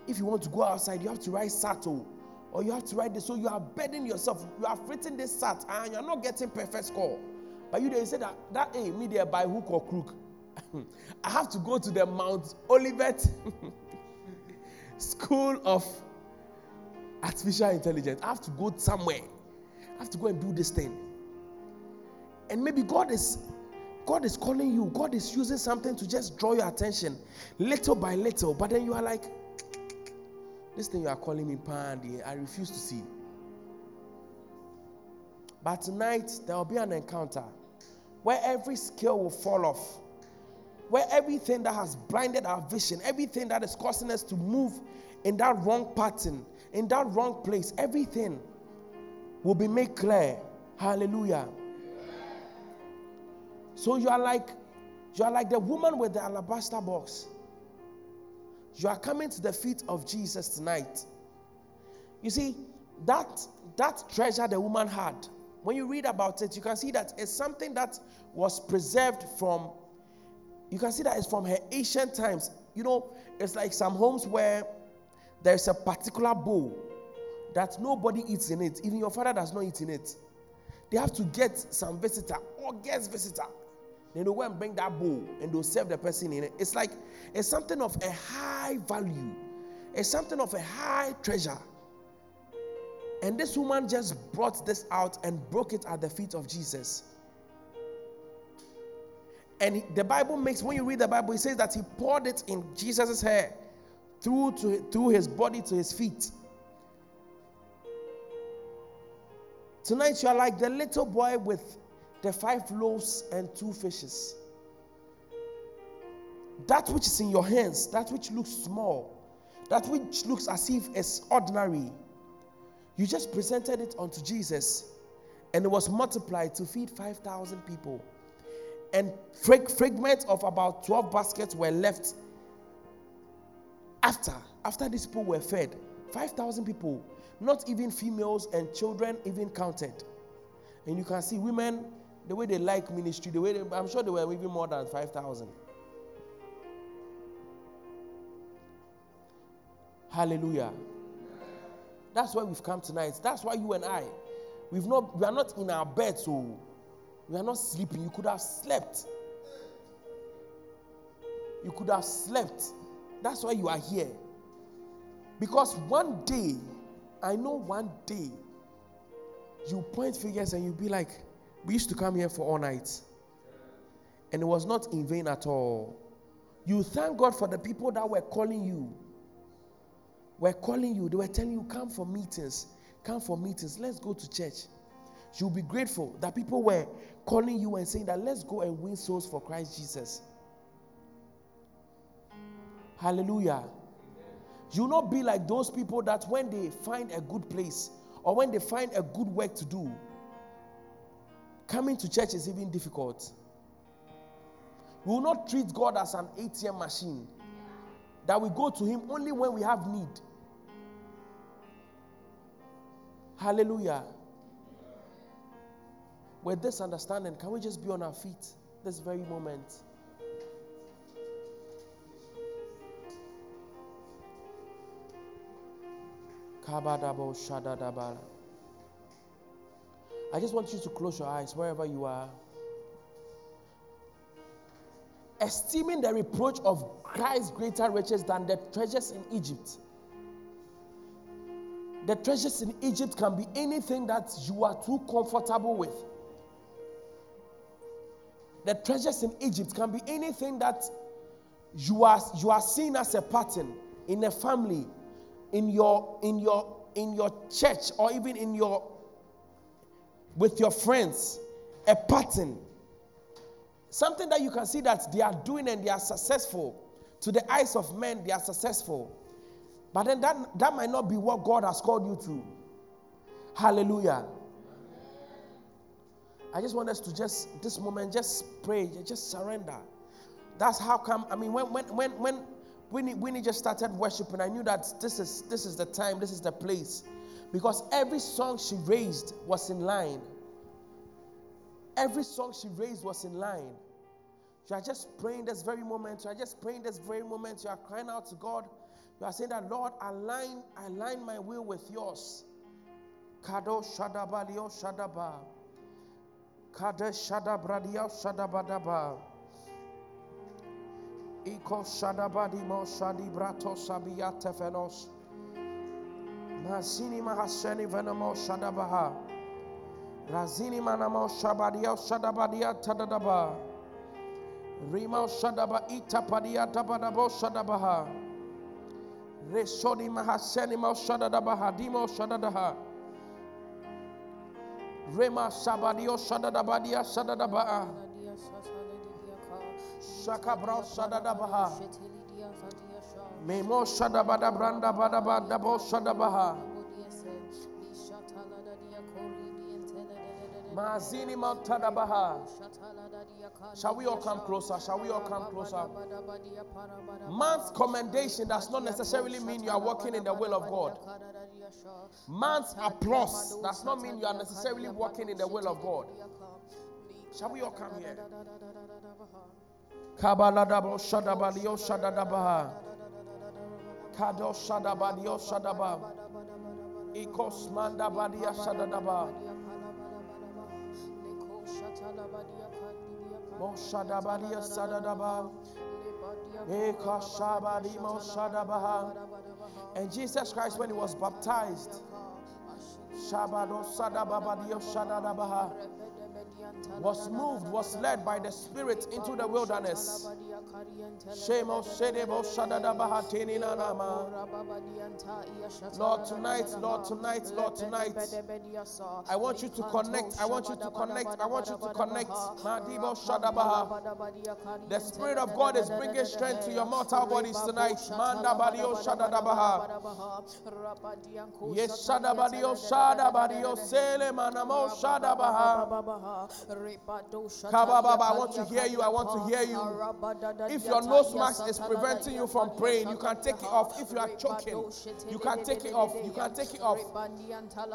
if you want to go outside, you have to write SATO or you have to write this. So you are burdening yourself. You have written this SAT and you're not getting perfect score. But you they say that, that hey, me there by hook or crook. [LAUGHS] I have to go to the Mount Olivet [LAUGHS] School of Artificial Intelligence. I have to go somewhere. I have to go and do this thing. And maybe God is God is calling you. God is using something to just draw your attention little by little. But then you are like, this thing you are calling me pandy, eh, I refuse to see. But tonight there will be an encounter where every skill will fall off where everything that has blinded our vision, everything that is causing us to move in that wrong pattern, in that wrong place, everything will be made clear. Hallelujah. So you are like you are like the woman with the alabaster box. You are coming to the feet of Jesus tonight. You see, that that treasure the woman had, when you read about it, you can see that it's something that was preserved from you can see that it's from her ancient times. You know, it's like some homes where there's a particular bowl that nobody eats in it. Even your father does not eat in it. They have to get some visitor or guest visitor. Then they go and bring that bowl and they'll serve the person in it. It's like it's something of a high value. It's something of a high treasure. And this woman just brought this out and broke it at the feet of Jesus. And the Bible makes, when you read the Bible, it says that he poured it in Jesus' hair through, to, through his body to his feet. Tonight, you are like the little boy with the five loaves and two fishes. That which is in your hands, that which looks small, that which looks as if it's ordinary, you just presented it unto Jesus and it was multiplied to feed 5,000 people. And fragments of about 12 baskets were left after after these people were fed. 5000 people not even females and children even counted. And you can see women the way they like ministry the way they, i'm sure they were even more than 5000 hallelujah that's why we've come tonight that's why you and i we've not we are not in our beds so we are not sleeping. You could have slept. You could have slept. That's why you are here. Because one day, I know one day, you point fingers and you'll be like, we used to come here for all night. And it was not in vain at all. You thank God for the people that were calling you. Were calling you. They were telling you, come for meetings. Come for meetings. Let's go to church. You'll be grateful that people were calling you and saying that let's go and win souls for Christ Jesus. Hallelujah. You'll not be like those people that when they find a good place or when they find a good work to do, coming to church is even difficult. We will not treat God as an ATM machine that we go to Him only when we have need. Hallelujah. With this understanding, can we just be on our feet this very moment? I just want you to close your eyes wherever you are. esteeming the reproach of Christ greater riches than the treasures in Egypt. The treasures in Egypt can be anything that you are too comfortable with. The treasures in Egypt can be anything that you are you are seen as a pattern in a family, in your in your in your church, or even in your with your friends, a pattern. Something that you can see that they are doing and they are successful. To the eyes of men, they are successful. But then that, that might not be what God has called you to. Hallelujah. I just want us to just, this moment, just pray, just surrender. That's how come, I mean, when, when, when, when Winnie, Winnie just started worshiping, I knew that this is, this is the time, this is the place. Because every song she raised was in line. Every song she raised was in line. You are just praying this very moment. You are just praying this very moment. You are crying out to God. You are saying that, Lord, align, align my will with yours. Kado shadabalio oh shadaba. Kade shadabradio oh shadabadaba. Iko shadabadimo shadibrato sabia tefenos. Masini mahaseni venamo shadabaha. Razini manamo shabadia shadabadia tadadaba. Rima shadaba itapadia tabadabo shadabaha. Resoni mahaseni mo shadadabaha. Dimo shadadaha. Rema shabadio shadadabadia shadadabaha. Shakabra shadadabaha. Memo shadabada branda badaba dabo shadabaha. Mazini Mantadabaha. Shall we all come closer? Shall we all come closer? Man's commendation does not necessarily mean you are working in the will of God. Man's applause does not mean you are necessarily working in the will of God. Shall we all come here? Kabaladabo Shadabalio Shadadabaha. Kado Shadabadio Shadaba. Ikos Mandabadia Shadadaba. Moshadabadia Sadadaba. Ekashabadi Moshadabaha. And Jesus Christ, when he was baptized, Shabado Sadababadio Shadadabaha was moved, was led by the Spirit into the wilderness. Lord, tonight, Lord, tonight, Lord, tonight, I want you to connect. I want you to connect. I want you to connect. The Spirit of God is bringing strength to your mortal bodies tonight. Yes, Shadabadio Shadabadio Sele Manamo Shadabaha. Kabababa, I want to hear you. I want to hear you. If your nose mask is preventing you from praying, you can take it off. If you are choking, you can take it off. You can take it off.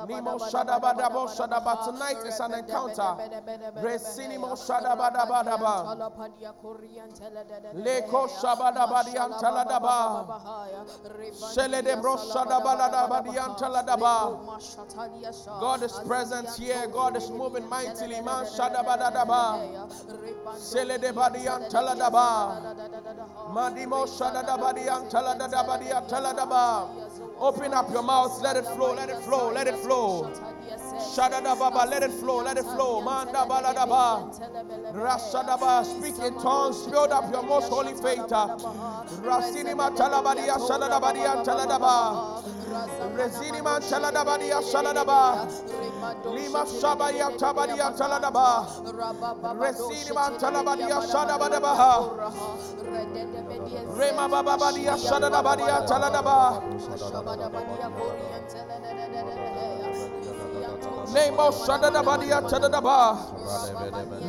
Nimo Shadabadabo Shadaba. Tonight is an encounter. Resinimo Shadabadabadaba. Leko Shabadabadian Taladaba. Shele de Bro Shadabadabadian Taladaba. God is present here. God is moving mightily. Man Shadabadadaba. Shele de Badian Taladaba. Open up your mouth. Let it flow. Let it flow. Let it flow. Shadadababa, let it flow, let it flow. Manda baladaba. Rashadaba, speak in tongues, build up your most holy faith. Rasinima talabadia, shadadabadia, taladaba. Resinima taladabadia, shadadaba. Lima shabadia, tabadia, taladaba. Resinima talabadia, shadabadabaha. Rema bababadia, shadadabadia, taladaba. Nemo Shadada Badia Chadadaba.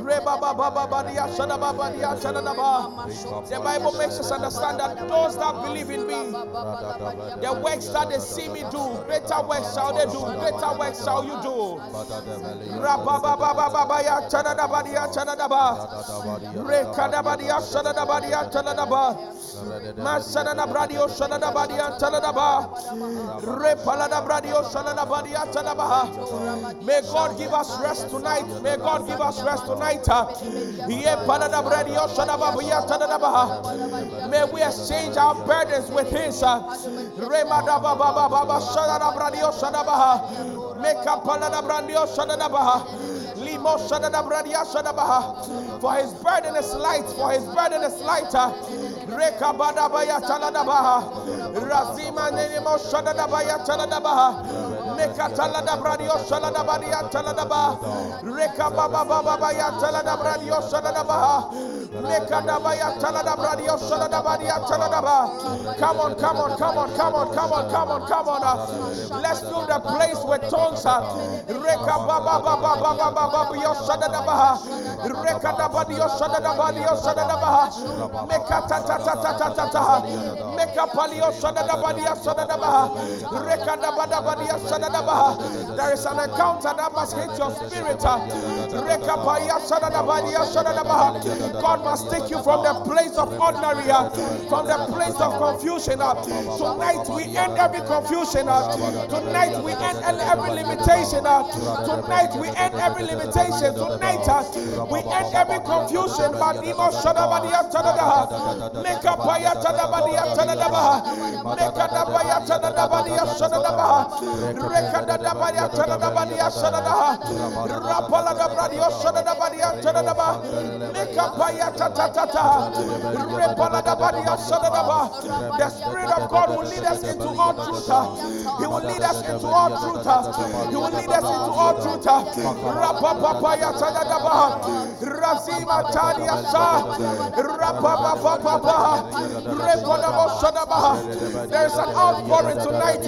Reba Baba Badia Shadaba Badia Chadadaba. The Bible makes us understand that those that believe in me, the works that they see me do, greater works shall they do, greater works shall you do. Rababa Baba Baya Chadada Badia Chadadaba. Rekada Badia Shadada Badia Chadadaba. Masada Bradio Shadada Badia Chadadaba. Repalada Bradio Shadada Badia Chadaba. May God give us rest tonight. May God give us rest tonight. May we exchange our burdens with His. For his burden is light, for his burden is lighter. Reka Badabaya Taladabaha. Razima Nenimo Shadadabaya Taladabaha. Mekatala da bradio shala da badia tala da ba. Reka baba baba baya tala da bradio shala da ba. Meka da baya tala da bradio shala da badia tala da ba. Come on, come on, come on, come on, come on, come on, come on. Uh. Let's fill the place with tongues. Uh. Reka baba baba baba baba yo shala da ba. Reka da badio shala da badio shala da ba. Meka ta ta ta ta ta ta ta. Meka palio shala da badia shala da ba. Reka da bada badia shala there is an encounter that must hit your spirit. God must take you from the place of ordinary, from the place of confusion. Tonight we end every confusion. Tonight we end every limitation. Tonight we end every limitation. Tonight uh, we end every confusion. Make up. Make up Tada rapala tada the spirit of god will lead us into all truth. He will lead us into all truth. He will lead us into all truth. Rapa papaya tada da ba razima tadia sa rapa papa papa rekoda bo sada ba there is an outpouring tonight.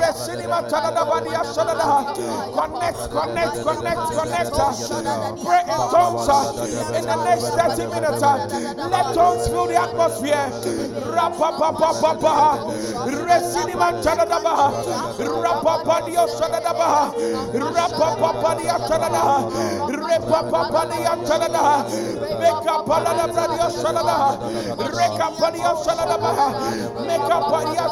Resinima Connect, connect, connect, connect. Pray in tongues uh, in the next 30 minutes. Uh. Let tongues fill the atmosphere. Rapapapapapa. Resinima Tanadabaha. Rapapadia Sanadabaha. Rapapapadia Tanadaha. Repapapadia Tanadaha. Meka Palada Bradia Sanadaha. Reka Padia Sanadabaha. Meka Padia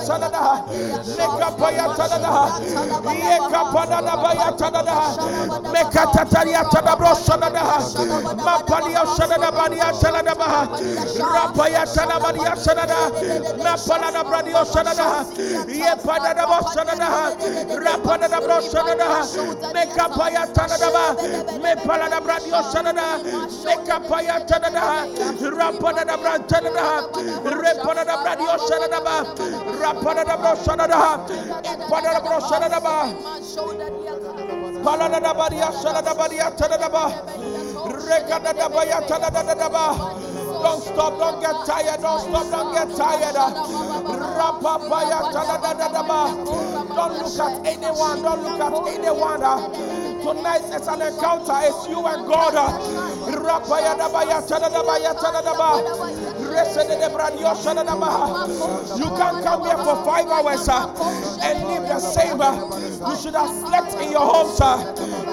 Sanadaha. Yekapadada Bayatada, Mekatataria Tadabro Sadada, Mapalia Sadada Badia Sadada, Rapaya Sadabadia Sadada, Napalada Bradio Sadada, Yepadada Sadada, Rapada Bro Sadada, Mekapaya Tadaba, Mepalada Bradio Sadada, Mekapaya Tadada, Rapada Brantada, Repada Bradio Sadada, Rapada Bro Sadada, Pada Bro Sadada. Shadaba. Palada Badia Don't stop, don't get tired, don't stop, don't get tired. Don't look at anyone, don't look at anyone. Tonight it's an encounter, it's you and God. You can't come here for five hours uh, and live the same. Uh, you should have slept in your home, Uh,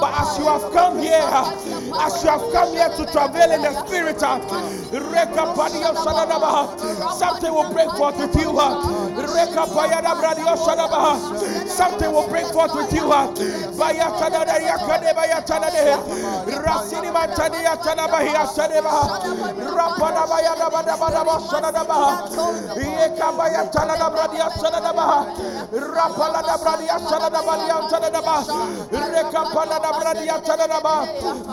but as you have come here, as you have come here to travel in the spirit, something will break forth with you. Something will break forth with you. Rasini Mantania Tanabahia Sadeba, Rapana Bayada Badabadaba Sadaba, Yekabaya Tanada Bradia Sadaba, Rapala da Bradia Sadabalia Sadaba, Rekapana da Bradia Sadaba,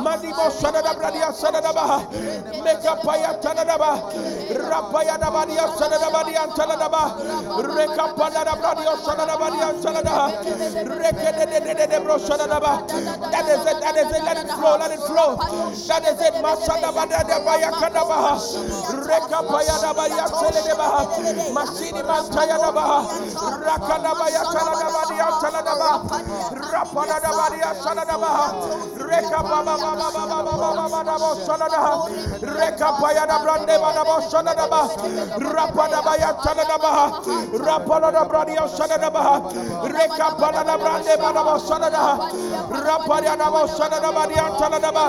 Mandibo Sadada Bradia Sadaba, Mekapaya Tanadaba, Rapaya da Badia Sadabadia Tanadaba, Rekapana da Bradia Sadabadia Sadaba, Rekede de Bro Sadaba. That is it, that is it, let it flow, let it flow. That is it, Masada Bada Baya Kadabaha, Reka Paya Dabaya Telebaha, Masini Mantaya Dabaha, Rakada Baya Taladabadia Taladaba, Rapada Dabadia Saladabaha, Reka Baba Baba Baba Baba Baba Saladaha, Reka Paya Dabrande Badabo Saladaba, Rapada Baya Taladabaha, Rapada Dabradia Saladabaha, Reka palada brande badaba sadada. Raparia daba sadada badia taladaba.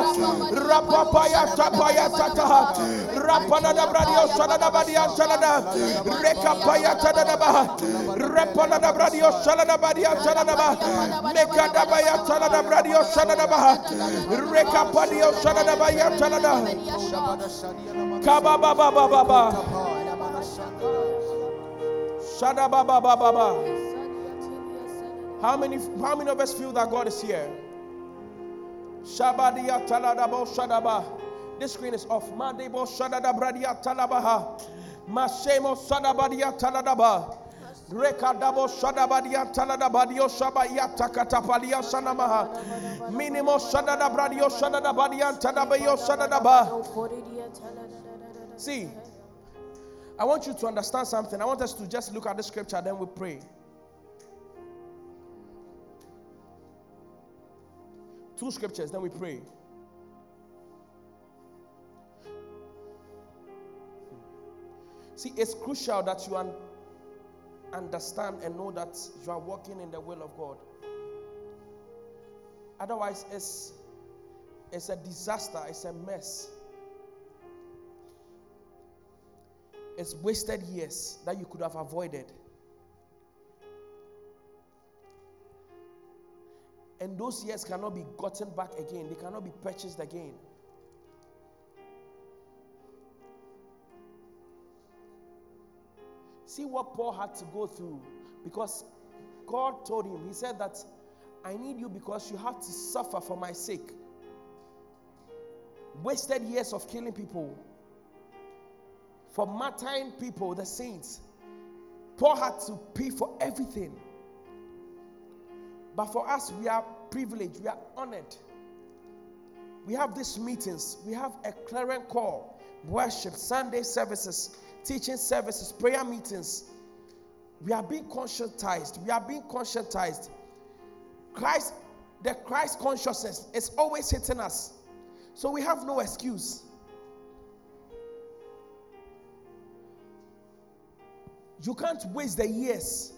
Rapapaya tapaya tata. Rapanada bradio sadada badia talada. Reka paya tadaba. Rapalada bradio sadada badia taladaba. Meka dabaya talada bradio sadada ba. Padio sadada baya talada. Kaba baba baba baba. How many, how many of us feel that God is here? Shabadia taladabo shadaba. This screen is off. Madebo shadada bradia talabaha. Masemo sadabadia taladaba. Rekadabo shadabadia taladabadio shabaia takatapalia sanamaha. Minimo shadada bradio shadada badia tadabayo shadadaba. See, I want you to understand something. I want us to just look at the scripture, then we pray. Two scriptures, then we pray. See, it's crucial that you un- understand and know that you are walking in the will of God. Otherwise, it's, it's a disaster, it's a mess. It's wasted years that you could have avoided. And those years cannot be gotten back again, they cannot be purchased again. See what Paul had to go through because God told him, He said that I need you because you have to suffer for my sake. Wasted years of killing people, for martyring people, the saints. Paul had to pay for everything. But for us, we are privileged, we are honored. We have these meetings, we have a clarion call, worship, Sunday services, teaching services, prayer meetings. We are being conscientized. We are being conscientized. Christ, the Christ consciousness is always hitting us. So we have no excuse. You can't waste the years.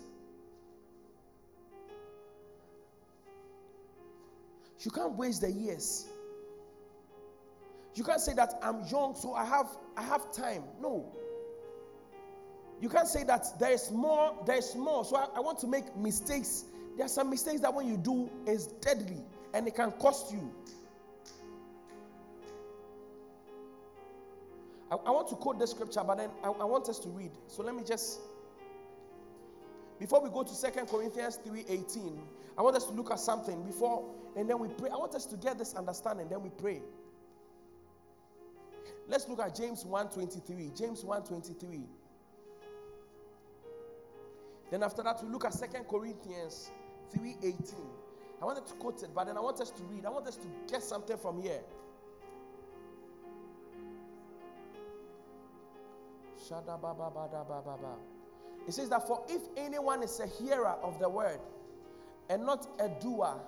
You can't waste the years. You can't say that I'm young, so I have I have time. No. You can't say that there is more, there is more. So I, I want to make mistakes. There are some mistakes that when you do is deadly and it can cost you. I, I want to quote the scripture, but then I, I want us to read. So let me just before we go to Second Corinthians 3:18, I want us to look at something before and then we pray. I want us to get this understanding, then we pray. Let's look at James 1:23. James 1:23. Then after that, we look at Second Corinthians 3:18. I wanted to quote it, but then I want us to read. I want us to get something from here. It says that for if anyone is a hearer of the word and not a doer,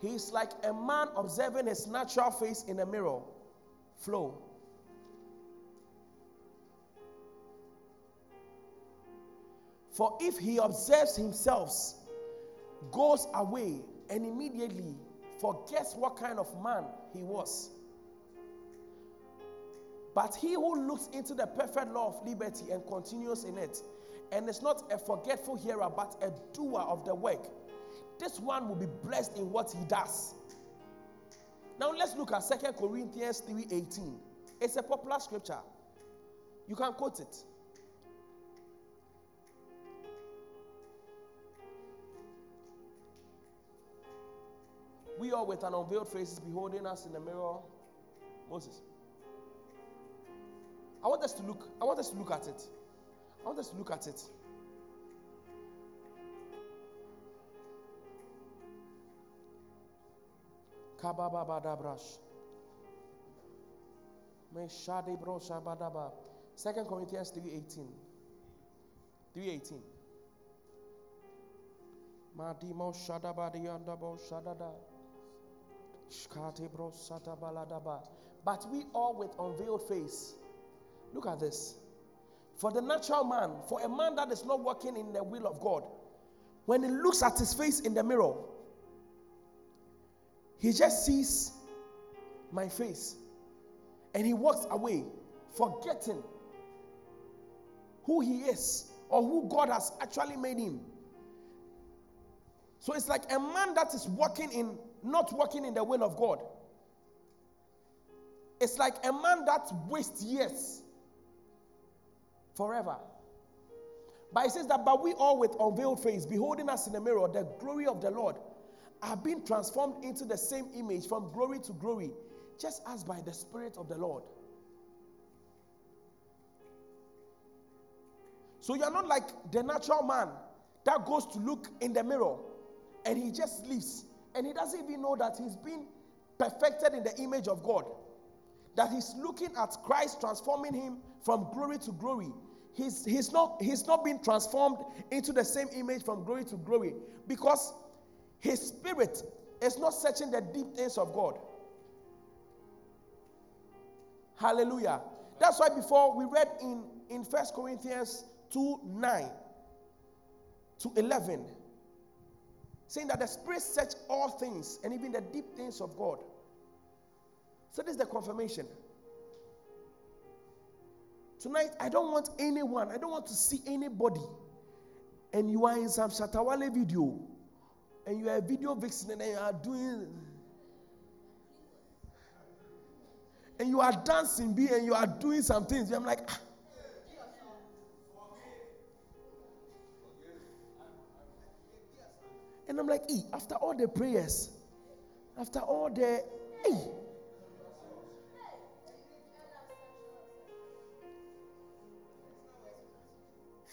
he is like a man observing his natural face in a mirror. Flow. For if he observes himself, goes away, and immediately forgets what kind of man he was. But he who looks into the perfect law of liberty and continues in it, and is not a forgetful hearer, but a doer of the work, this one will be blessed in what he does. Now let's look at Second Corinthians 3:18. It's a popular scripture. You can quote it. We all with an unveiled faces beholding us in the mirror. Moses. I want us to look. I want us to look at it. I want us to look at it. Kabababadabrash. Second Corinthians 3:18. 3:18. Madimo shadabadiyandabo shadada. Shkatebro satabaladaba. But we all with unveiled face. Look at this. For the natural man, for a man that is not working in the will of God, when he looks at his face in the mirror, he just sees my face and he walks away, forgetting who he is or who God has actually made him. So it's like a man that is walking in, not walking in the will of God. It's like a man that wastes years forever. But it says that, but we all with unveiled face, beholding us in the mirror, the glory of the Lord, are being transformed into the same image from glory to glory, just as by the Spirit of the Lord. So you're not like the natural man that goes to look in the mirror and he just leaves and he doesn't even know that he's been perfected in the image of God. That he's looking at Christ transforming him from glory to glory. He's, he's, not, he's not being transformed into the same image from glory to glory because his spirit is not searching the deep things of God. Hallelujah. That's why before we read in, in 1 Corinthians 2 9 to 11, saying that the Spirit search all things and even the deep things of God. So, this is the confirmation. Tonight, I don't want anyone, I don't want to see anybody, and you are in some Shatta Wale video, and you are a video vixen, and you are doing, and you are dancing, be and you are doing some things. I'm like, ah. And I'm like, hey, after all the prayers, after all the, hey.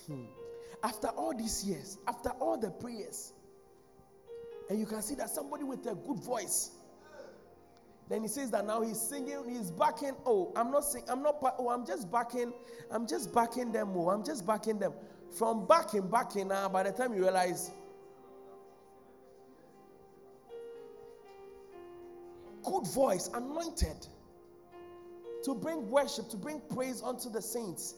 Hmm. After all these years, after all the prayers, and you can see that somebody with a good voice. Then he says that now he's singing, he's backing. Oh, I'm not singing, I'm not, oh, I'm just backing, I'm just backing them. Oh, I'm just backing them. From backing, backing now, by the time you realize, good voice, anointed to bring worship, to bring praise unto the saints.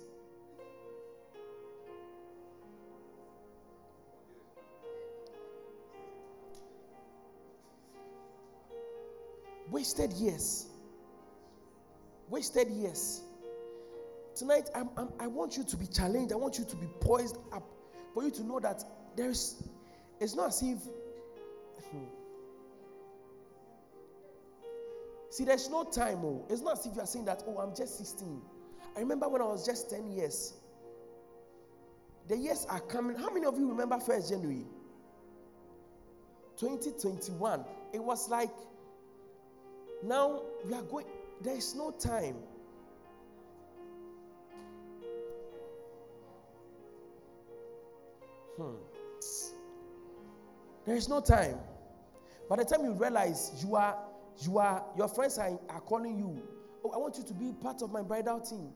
Wasted years. Wasted years. Tonight, I'm, I'm, i want you to be challenged. I want you to be poised up. For you to know that there's, it's not as if [LAUGHS] See, there's no time. Oh, it's not as if you are saying that. Oh, I'm just 16. I remember when I was just 10 years. The years are coming. How many of you remember 1st January 2021? It was like now we are going. There is no time. Hmm. There is no time. By the time you realize you are you are, your friends are, are calling you. Oh, I want you to be part of my bridal team.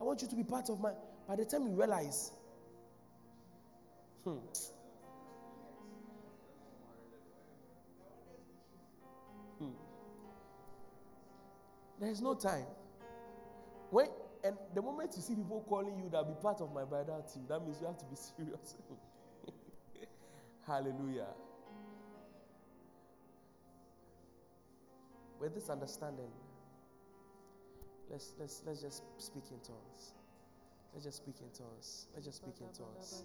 I want you to be part of my. By the time you realize, hmm. There's no time. When and the moment you see people calling you that be part of my bridal team, that means you have to be [LAUGHS] serious. Hallelujah. with this understanding, let's let's let's just speak in tongues. Let's just speak in tongues. Let's just speak in tongues.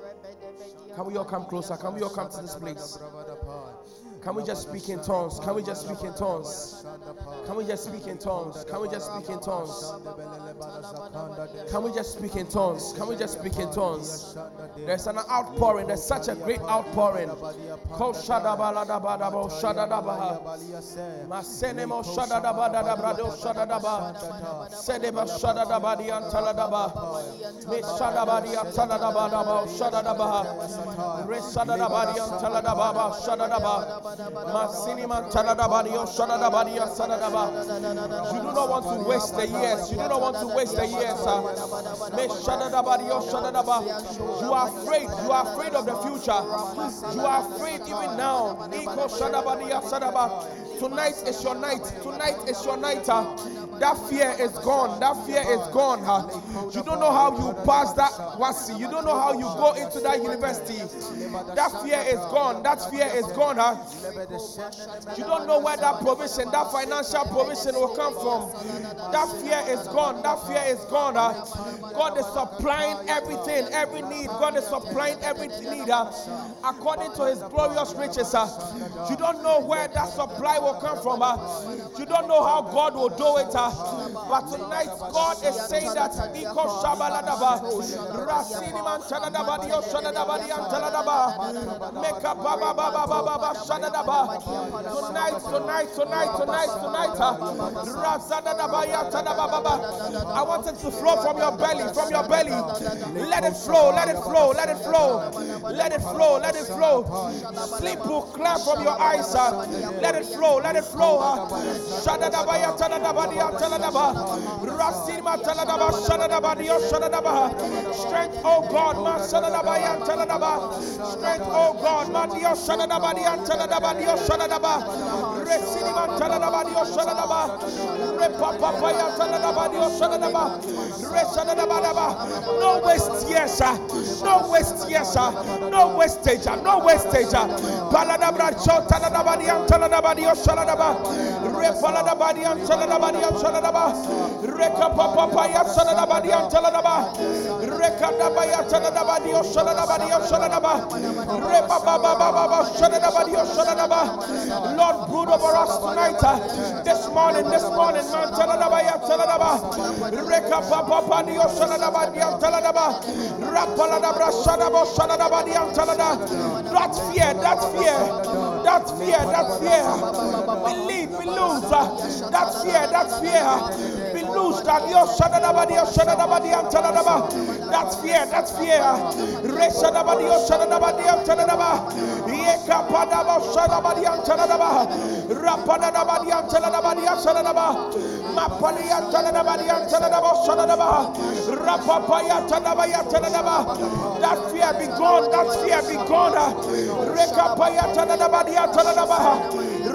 Can we all come closer? Can we all come to this place? Can we just speak in tongues? Can we just speak in tongues? Can we just speak in tongues? Can we just speak in tongues? Can we just speak in tongues? Can we just speak in tongues? There's an outpouring. There's such a great outpouring. You do not want to waste the years. You do not want to waste the years. You are afraid. You are afraid of the future. You are afraid even now. Tonight is your night. Tonight is your night. That fear is gone. That fear is gone. Huh? You don't know how you pass that WASSCE. You don't know how you go into that university. That fear is gone. That fear is gone. Huh? You don't know where that provision, that financial provision will come from. That fear is gone. That fear is gone. Huh? God is supplying everything, every need. God is supplying every need huh? according to his glorious riches. Huh? You don't know where that supply will come from. Huh? You don't know how God will do it. Huh? But tonight, God is saying that Iko Shabaladaba, Rasiniman Meka Baba Baba Baba Shanadaba. Tonight, tonight, tonight, tonight, tonight, uh, Razadaba Yatadaba Baba. I want it to flow from your belly, from your belly. Let it flow, let it flow, let it flow, let it flow, let it flow. Sleep will clear from your eyes. Uh, let it flow, let it flow. Uh, Yatadaba Diantaladaba. Rasidma Taladaba, Shadadaba, Dio Shadadaba. Strength, oh God, Ma Shadadaba, Strength, oh God, Ma Dio Shadadaba, Yan Taladaba, Dio Shadadaba. Residima Taladaba, Dio Shadadaba. Repapa, Yan Dio Shadadaba. Resadadaba, no waste years, ah. no waste years, ah. no wastage, ah. no wastage. Paladabra, Chotaladaba, Yan Taladaba, Dio Shadadaba. Repaladaba, Yan Taladaba, Reka Papa Ya Saladaba Dia Taladaba, Reka Daba Ya Taladaba Dio Saladaba Dio Saladaba, Repa Baba Baba Saladaba Dio Saladaba. Lord, brood over us tonight, uh, this morning, this morning, man Taladaba Ya Taladaba, Reka Papa Dio Saladaba Dia Taladaba, Rapaladabra Sadabo Saladaba Dia Talada. That fear, that fear, that fear, that fear. Believe, we lose that fear, that fear. Loose. That's fear, that's fear. That fear be gone, that fear be gone.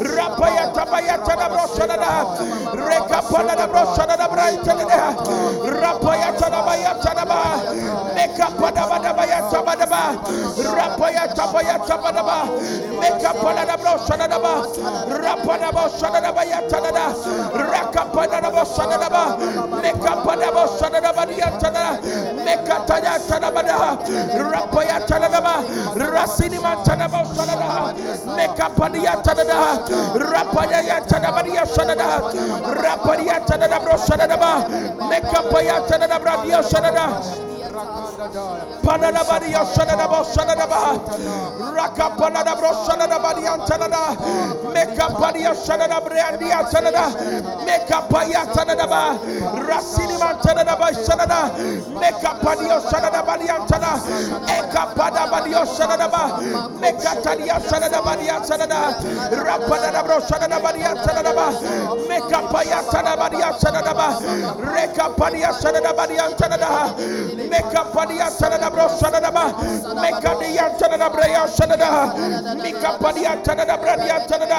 Rasedebaya, tadaba. Dekapaya, tadaba, dia, tadaba. Rapaya, tadabaya, paya, dabaya, paladaba. Rapadabo, sadaba, dia, tadaba. Rapaya, tadabaya, tadabaya, tadaba. Mekapadabaya, tadaba. Rakatataya, tadabaya, padaba. Rapaya, tadabo, sadaba, dia, tadaba. Rapaya, tapaya, tadabo, sadaba. Rapaya, tapaya, tadabo, sadaba. Rekapana da broshana da rapaya bada baya tabada rapaya tabaya tabada mekapada da broshana da ba rapada broshana da baya tabada rakapada da broshana da ba mekapada broshana da baya tabada rasini mantana broshana da mekapada tabada rapaya tabada shana Raparia Tada Bro Shadaba, Mekapaya Tada Bradia Shadada. Panadabadi Shadadabo Shadadaba Raka Panadabro Shadadabadi Antanada Make up Padia Shadadabrandi Antanada Make up Paya Tanadaba Rasini Mantanadaba Make up Eka Make up Tadia Shadadabadi Antanada Rapanadabro Shadadabadi Antanadaba Make up Paya Tanabadi Antanadaba Reka Padia Shadadabadi Antanada Make up Padia Shadadabro Shadadaba Make up the Antanada Brea Shadada Mika Padia Tanada Bradia Tanada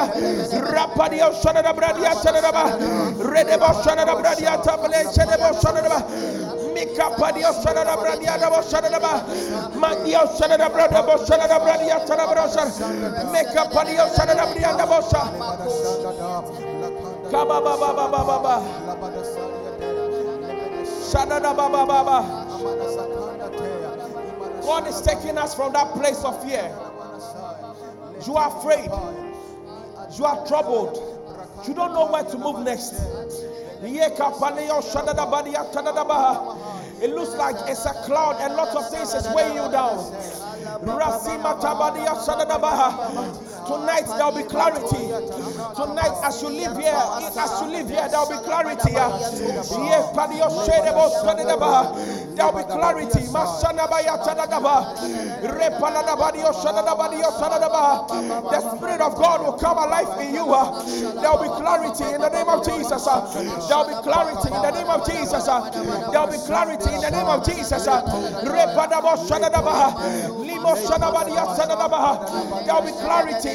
Rapadio Shadada Bradia Tanada Redebo Shadada Bradia Tabale Shadebo Shadada Mika Padio Shadada Bradia Dabo Shadada Mandio Shadada Bradabo Shadada Bradia Tanabrosa Mika Padio Shadada Bradia Dabosa Kaba Baba God is taking us from that place of fear. You are afraid. You are troubled. You don't know where to move next. It looks like it's a cloud and lots of things is weighing you down. Tonight there'll be clarity. Tonight, as you live here, as you live here, there'll be clarity. There'll be clarity. The Spirit of God will come alive in you. There'll be clarity in the name of Jesus. There'll be clarity in the name of Jesus. There'll be clarity in the name of Jesus. There'll be clarity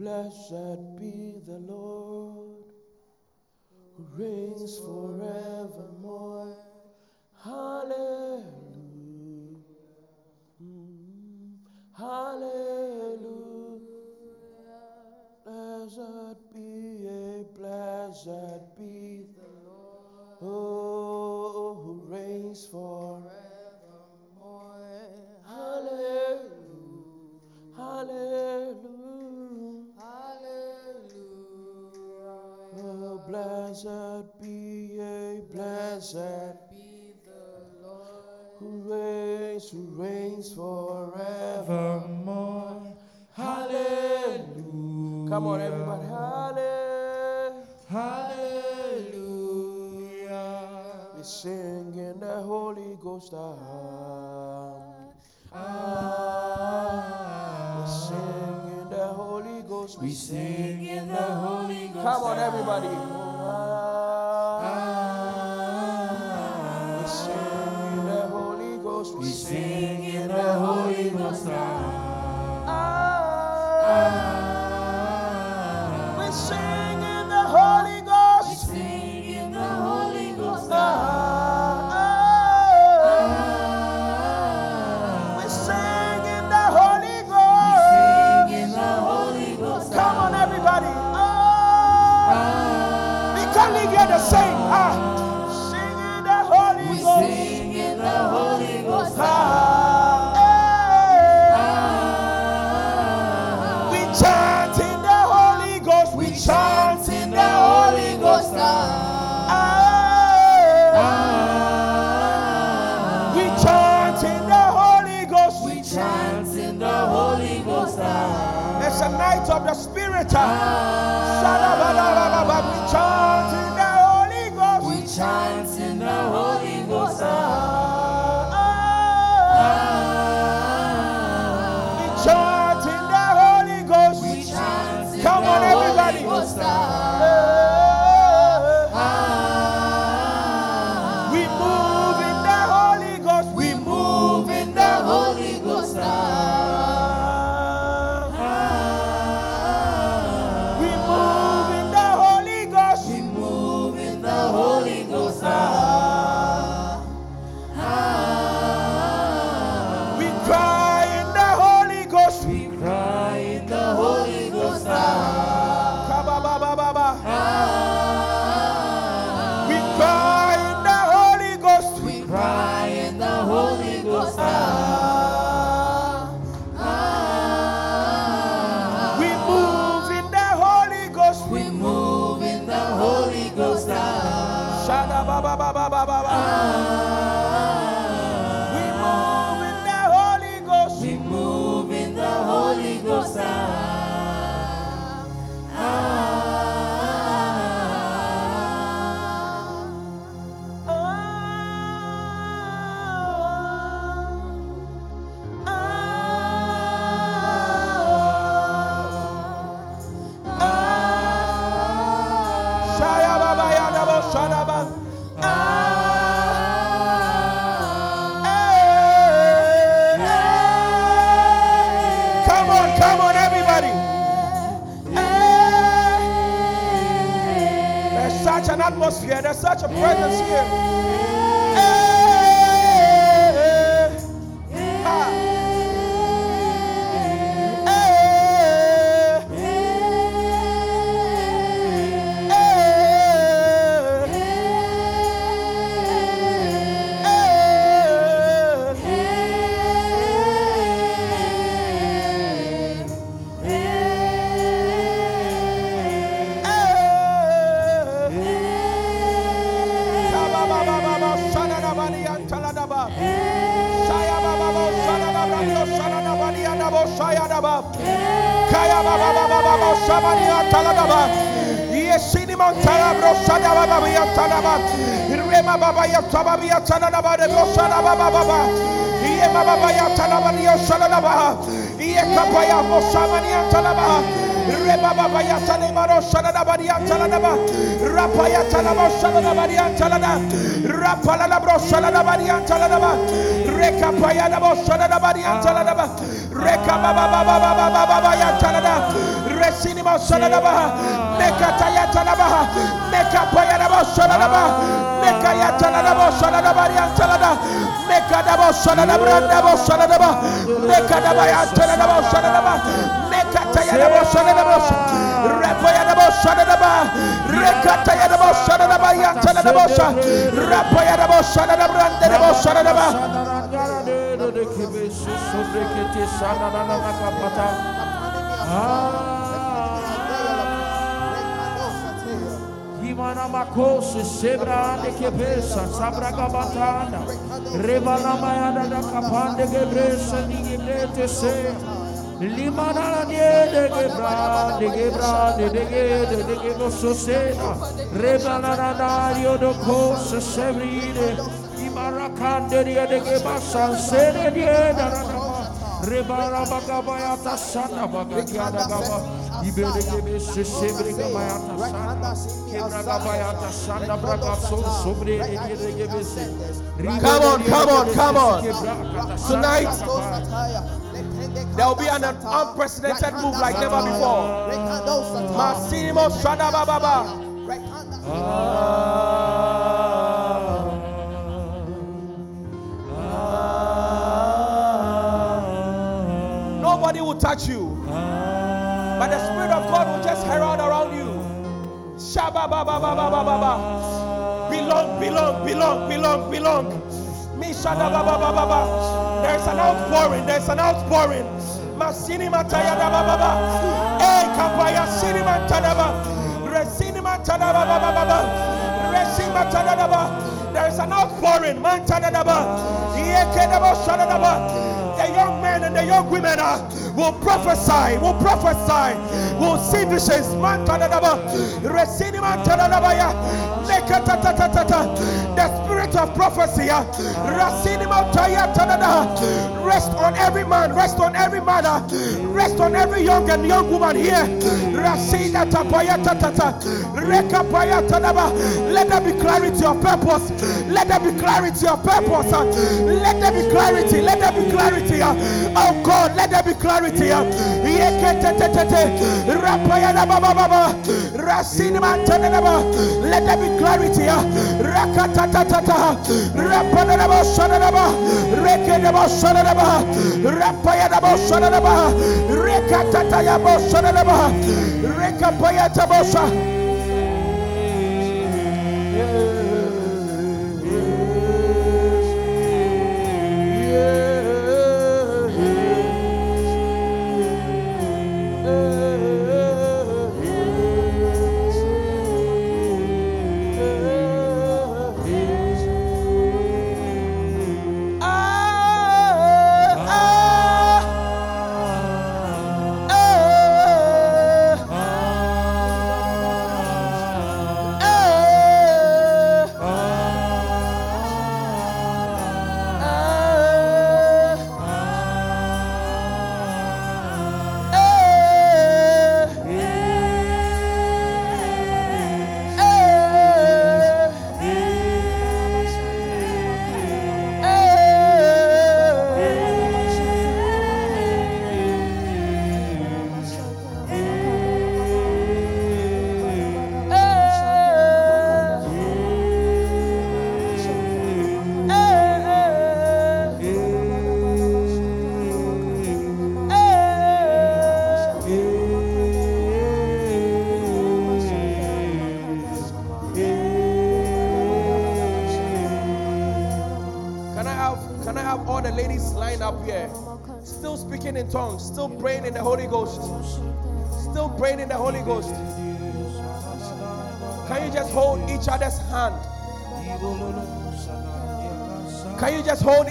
Blessed be the Lord who reigns forevermore. Come on, everybody. Hallelujah. Hallelujah. We sing in the Holy Ghost. Ah. We sing in the Holy Ghost. We sing in the Holy Ghost. Come on, everybody. Ya dabo shada ah. Come on, come on, everybody. There's such an atmosphere, there's such a presence here. Baba shabani atala baba. Yesini mantala bro shada baba ya tala baba. Rema baba ya taba ya tala baba de bro shada baba baba. Iye baba baba ya tala baba ya shada baba. Iye kapa ya mo shamani atala baba. Reba baba Reka baba baba. Resini ma shada baba. Meka ta ya tala baba. Meka pa ya baba shada baba. Meka ya tala baba shada baba ya tala baba. Meka baba shada baba baba shada baba. Meka baba ya tala baba shada baba. Meka ta ya baba shada baba. Repa ya baba shada baba. Reka ta ya baba shada baba ya tala baba. Rapa ya baba shada baba baba shada baba. Imana makose sebra de kebesa sabra gabatanda rebana mayada da kapande gebresa ni gebrete se. Limana de de gebra de gebra de de de de ge so sena rebana na dario do kose sebride de Rebara bagabaya tasana tasana tasana Come on, come on, come on. Tonight, there will be an unprecedented move like never before. Massimo Shada touch you. But the Spirit of God will just herald around you. Shaba Baba Baba Baba Baba. Belong, belong, belong, belong, belong. Me Shada Baba Baba Baba. There's an outpouring, there's an outpouring. Masini Mataya Baba Baba. Hey eh, Kapaya Sini Matadaba. Resini Matadaba Baba Baba. Resini Matadaba. There's an outpouring. Mantadaba. Yekedaba Shadaba. The young men and the young women uh, will prophesy, will prophesy, will see visions. The spirit of prophecy, uh, rest on every man, rest on every uh, rest on every young and young woman here. Let there be clarity of purpose. Let there be clarity of purpose. uh. Let there be clarity. Let there be clarity. Oh God, let there be clarity. Let there be clarity. uh.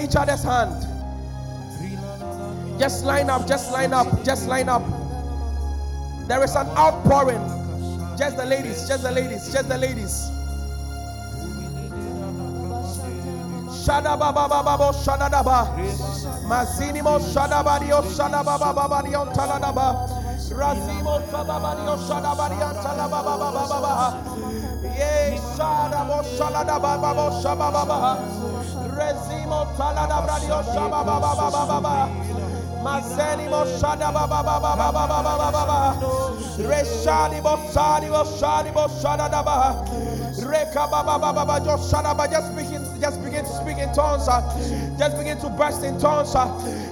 Each other's hand? Just line up, just line up, just line up. There is an outpouring. Just the ladies, just the ladies, just the ladies. Shadaba baba baba shadaba. Mazinimo shadabadio shadaba baba dio taladaba. Razimo shababadio shadabadio talababa baba baba. Ye shadabo shaladaba baba shababa. Rezimo taladabradio shababa baba baba. Mazeni moshada baba baba baba baba baba Reshadi boshadi boshadi boshada daba Reka baba baba baba just shada just begin just begin to speak in tongues uh. just begin to burst in tongues uh.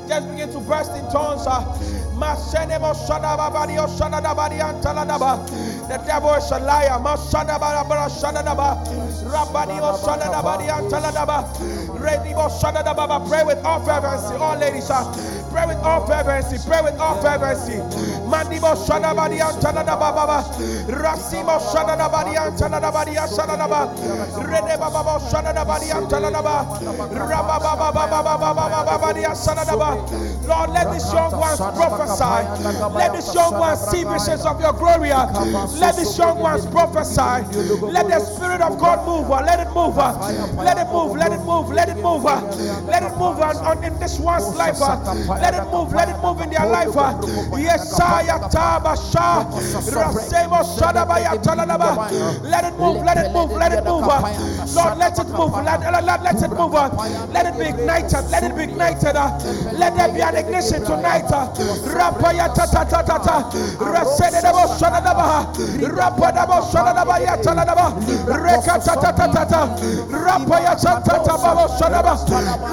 just begin to burst in tongues uh. Mashene moshada baba dio shada daba di antala daba the devil is a liar moshada baba baba shada daba Rabani moshada daba di antala daba Ready moshada daba pray with all fervency all ladies. Pray with all fervency. Pray with all fervency. Mandibo shada badi antana baba. Rasimo shada da badi antana da badi antana da ba. Rede baba shada. Rabba baba baba baba baba badi antana da ba. Lord, let these young ones prophesy. Let these young ones see visions of your glory. Let these young ones prophesy. Let the Spirit of God move. Let it move. Let it move. Let it move. Let it move. Let it move on, in this one's life. Let it move. Let it move in their life. Yesaya Tabasha. Rasemo Shadabaya Talanaba. Let it move. Let it move. Let it move. Lord, let it move. Let, let, let, it move. Let it be ignited. Let it be ignited. Let there be an ignition tonight. Rapaya Tata Tata. Rasenebo Shadaba. Rapadabo Shadaba Yatalanaba. Rekata Tata. Rapaya Tata Babo Shadaba.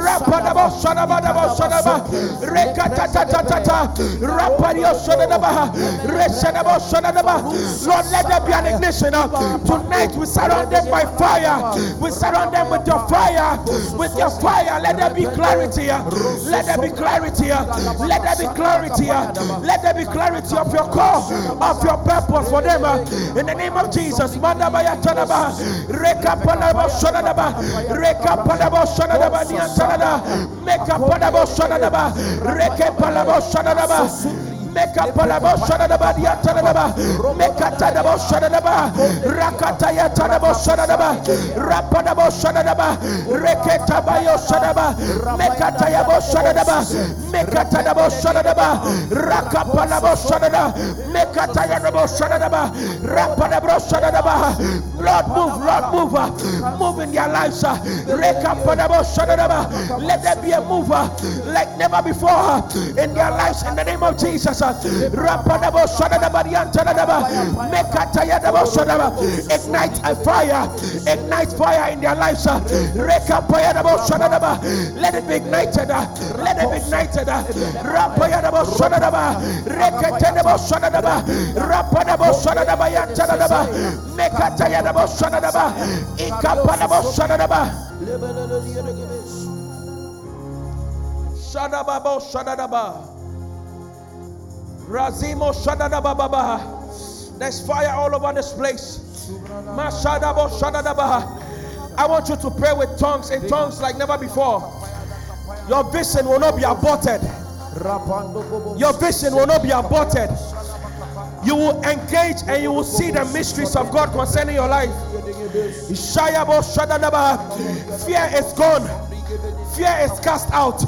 Rapadabo Shadaba Shadaba. Lord, let there be an ignition. Tonight we surround them by fire. We surround them with your fire. With your fire, let there be clarity. Let there be clarity. Let there be clarity. Let there be clarity of your call, of your purpose for them. In the name of Jesus. Make shadadaba. Meka palabo shadadaba dia tadaba. Meka tadabo shadadaba. Rakata ya tadabo shadadaba. Rapadabo shadaba. Rapadabo shadadaba. Lord move, Lord move. Move in their lives. Let there be a mover like never before in their lives in the name of Jesus. Ignite a fire, ignite fire in their lives. Let it be ignited, let it be ignited. Rapadabo Shadaba, Rekatanabo Shadaba, Rapadabo Shadaba Yantanaba, Mekatayadabo Shadaba, Ikapanabo Shadaba. Shadababo Shadaba. Razimo Shadadababa. There's fire all over this place. Mashadabo Shadadaba. I want you to pray with tongues in tongues like never before. Your vision will not be aborted. Your vision will not be aborted. You will engage and you will see the mysteries of God concerning your life. Fear is gone. Fear is cast out.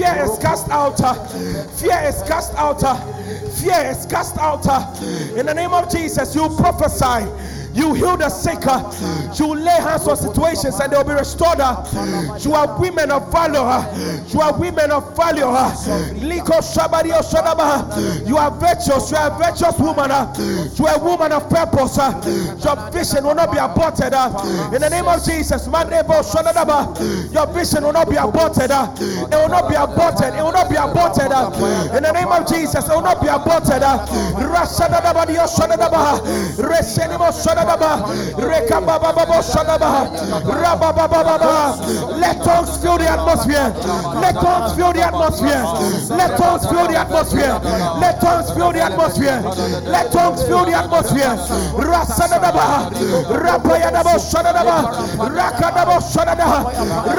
Fear is cast out. Uh, fear is cast out. Uh, fear is cast out. Uh. In the name of Jesus, you prophesy you heal the sick. Uh, you lay hands on situations and they'll be restored. Uh. You are women of valor. Uh. You are women of value. You are virtuous. You are a virtuous woman. You are a woman of purpose. Your vision will not be aborted. In the name of Jesus, your vision will not be aborted. It will not be aborted. It will not be aborted. In the name of Jesus, it will not be aborted. Let tongues fill the atmosphere. Let tongues fill the atmosphere. Let tongues fill the atmosphere. Let tongues fill the atmosphere. Let tongues fill the atmosphere. Rasadaba. Rapayadabo Shadaba. Rakadabo Shadaba.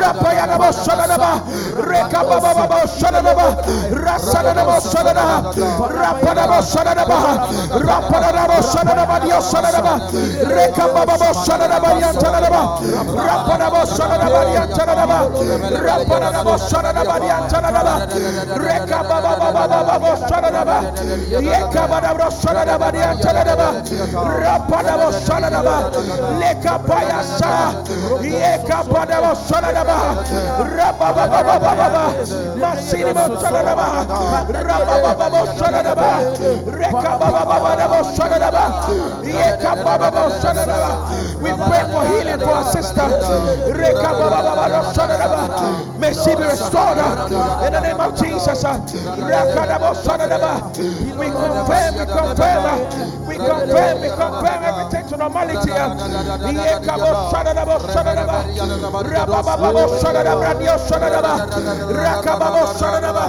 Rapayadabo Shadaba. Rekababa Shadaba. Rasadabo Shadaba. Rapadabo Shadaba. Rapadabo Shadaba. Dio Rekababo Shadarabarian Tanaba, Rapanabo Shadarabarian Tanaba, Rapanabo Shadarabarian Tanaba, Rekababo Shadaraba, Yekababo Shadarabarian Tanaba, Rapanabo Shadaraba, Lekapaya Sa, Yekababo Shadaraba, Rabababa, Masinimo Shadaraba, Rabababo Shadaraba, Rekababo Shadaraba, Yekababo we pray for healing for our sister. May she be restored uh, in the name of Jesus. Uh. Shadaba. We confirm, we confirm, uh. we confirm, we confirm everything to normality. Yekabo Shadaba Shadaba. Rababa Shadaba. Radio Shadaba. Rakababo Shadaba.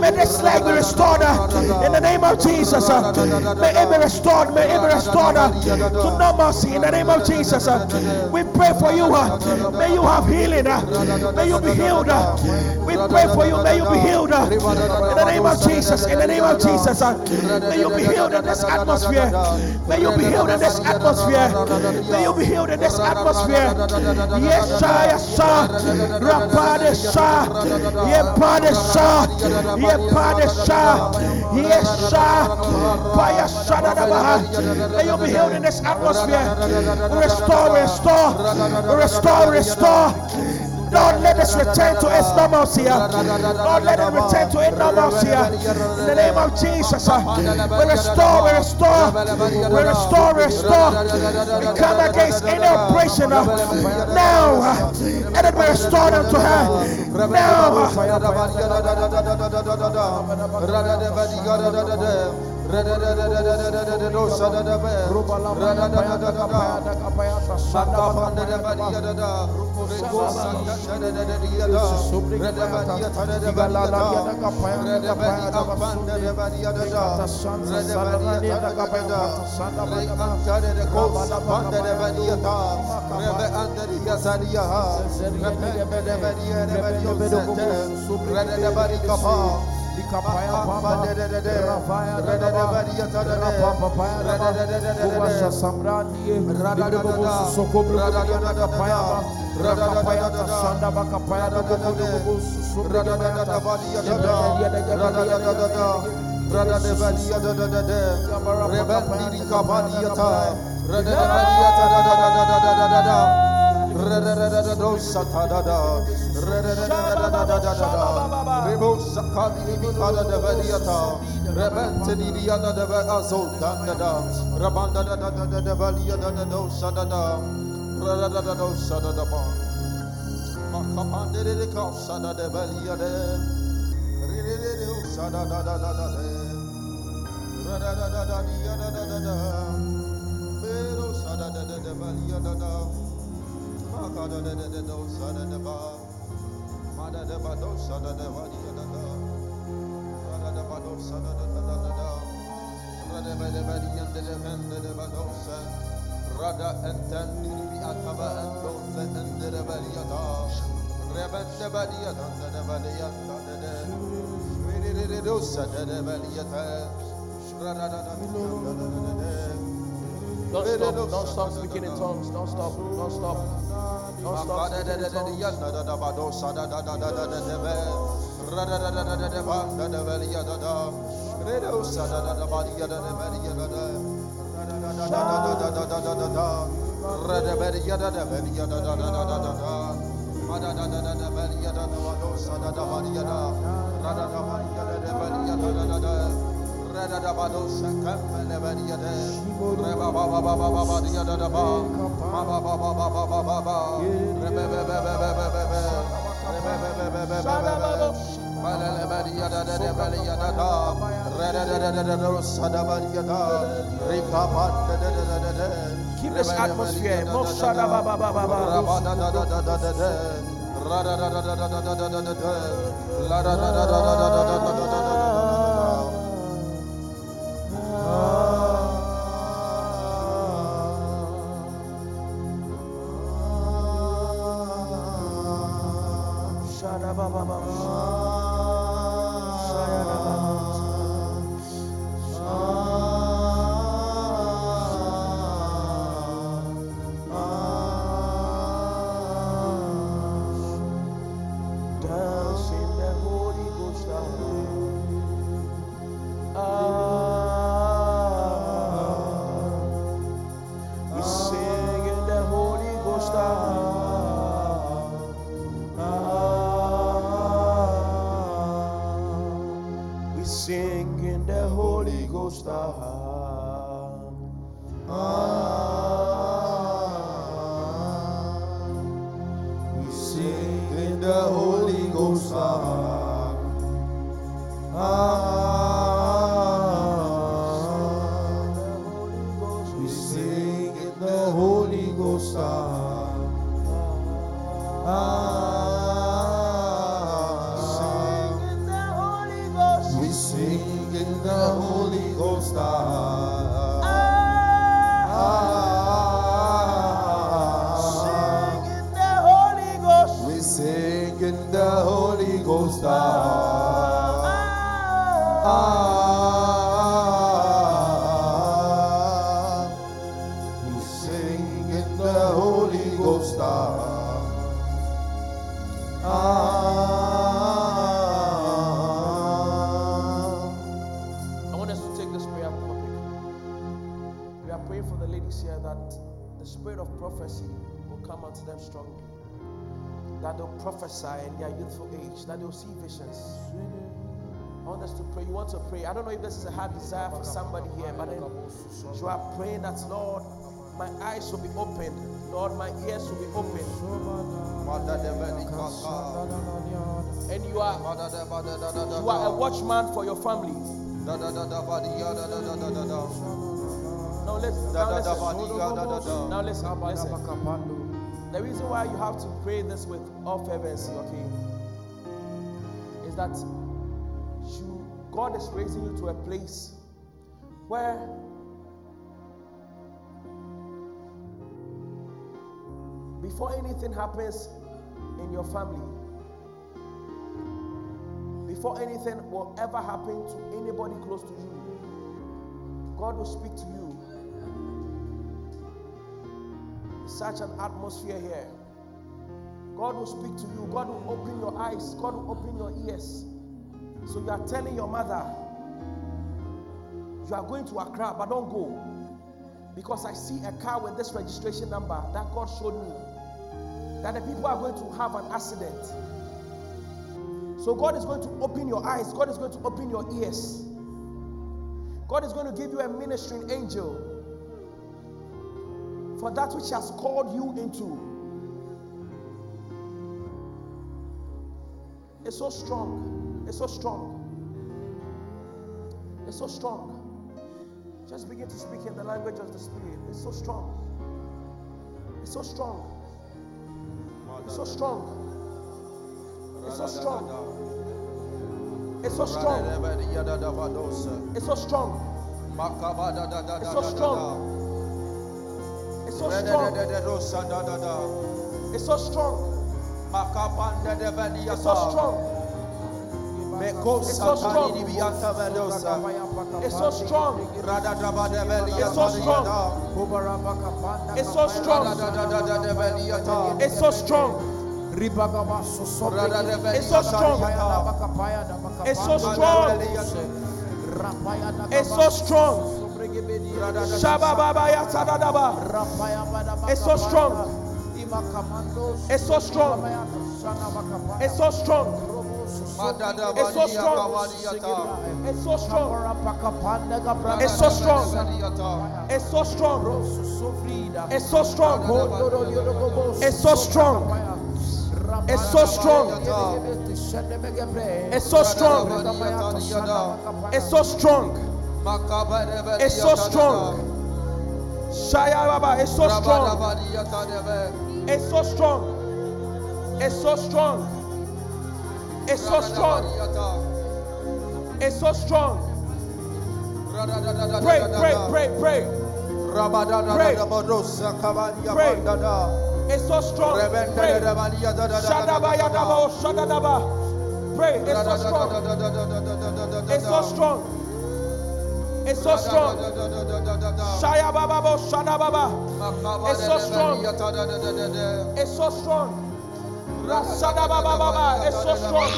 May this leg be restored in the name of Jesus. May it be restored. May it be restored to normalcy in the name of Jesus. We pray for you. May you have healing. May you be healed. We pray for you. May you be healed in the name of Jesus. In the name of Jesus. May you be healed in this atmosphere. May you be healed in this atmosphere. May you be healed in this atmosphere. Yes, sir. Yes, sir. Rapade sir. Yepade sir. Yepade sir. Yes, sir. Paya shadadabaha. May you be healed in this atmosphere. Restore, restore, restore, restore. Don't let us return to normalcy. Don't let us return to normalcy. In the name of Jesus, uh, we restore, we restore, we restore, we restore. We come against any oppression uh, now. Uh, let it be restored unto her now. Rebe de Badia da da da da, Rebandi di Cabadiata, Rada de Badiata da da da da Rebo da. Mikada de da da da da Azul Dandada, da da da da da da da da da da Macapande da da. de Valia de Rilio Sadada da da da da, da da da da da da da da, da Sadada da da da da. Don't stop speaking in tongues. Don't stop, don't stop. Rada da badosa, come and never the other. Reba ba ba ba ba ba the other. Keep this atmosphere. Mosha that they'll see visions. I want us to pray. You want to pray. I don't know if this is a hard desire for somebody here, but then you are praying that, Lord, my eyes will be opened. Lord, my ears will be opened. And you are you are a watchman for your family. Now listen. Now listen. Now listen. Listen. The reason why you have to pray this with all fervency, okay, that you God is raising you to a place where before anything happens in your family, before anything will ever happen to anybody close to you, God will speak to you. Such an atmosphere here. God will speak to you. God will open your eyes. God will open your ears. So you are telling your mother, you are going to Accra, but don't go. Because I see a car with this registration number that God showed me. That the people are going to have an accident. So God is going to open your eyes. God is going to open your ears. God is going to give you a ministering angel for that which has called you into. It's so strong. It's so strong. It's so strong. Just begin to speak in the language of the Spirit. It's so strong. It's so strong. It's so strong. It's so strong. It's so strong. It's so strong. It's so strong. It's so strong. It's so strong. It's so strong. It's so strong. It's so strong. It's so strong. It's so strong. It's so strong. It's so strong. It's so strong. It's so strong. It's so strong. It's so strong. It's so strong. It's so strong. It's so strong. It's so strong. It's so strong. It's so strong. It's so strong. It's so strong. It's so strong. It's so strong. It's so strong. Shaya Baba, it's so strong. It's so strong. It's so strong. It's so strong. It's so strong. Pray, pray, pray, pray. Pray. bandada. It's so strong. Pray. Shadaba Yadaba, oh, Shadadaba. Pray. It's so strong. It's so strong. It's so strong. Shaya Baba, oh, Shadababa. It's so strong. It's so strong. Shadaba Baba, Baba. it's so strong.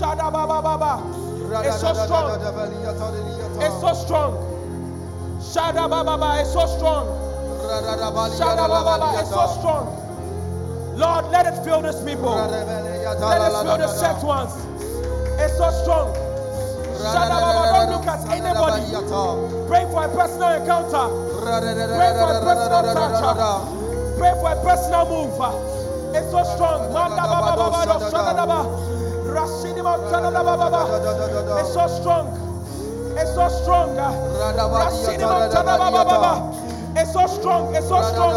Shadaba Baba. Baba. It's so strong. It's so strong. Shadaba Baba, Baba. it's so strong. Shadaba Baba, it's so strong. Lord, let it fill this people. Let it fill the set ones. It's so strong. Shadaba Baba, don't look at anybody. Pray for a personal encounter. Pray for a personal touch. Pray for a personal move. It's so strong. It's so strong. It's so strong. It's so strong. It's so strong.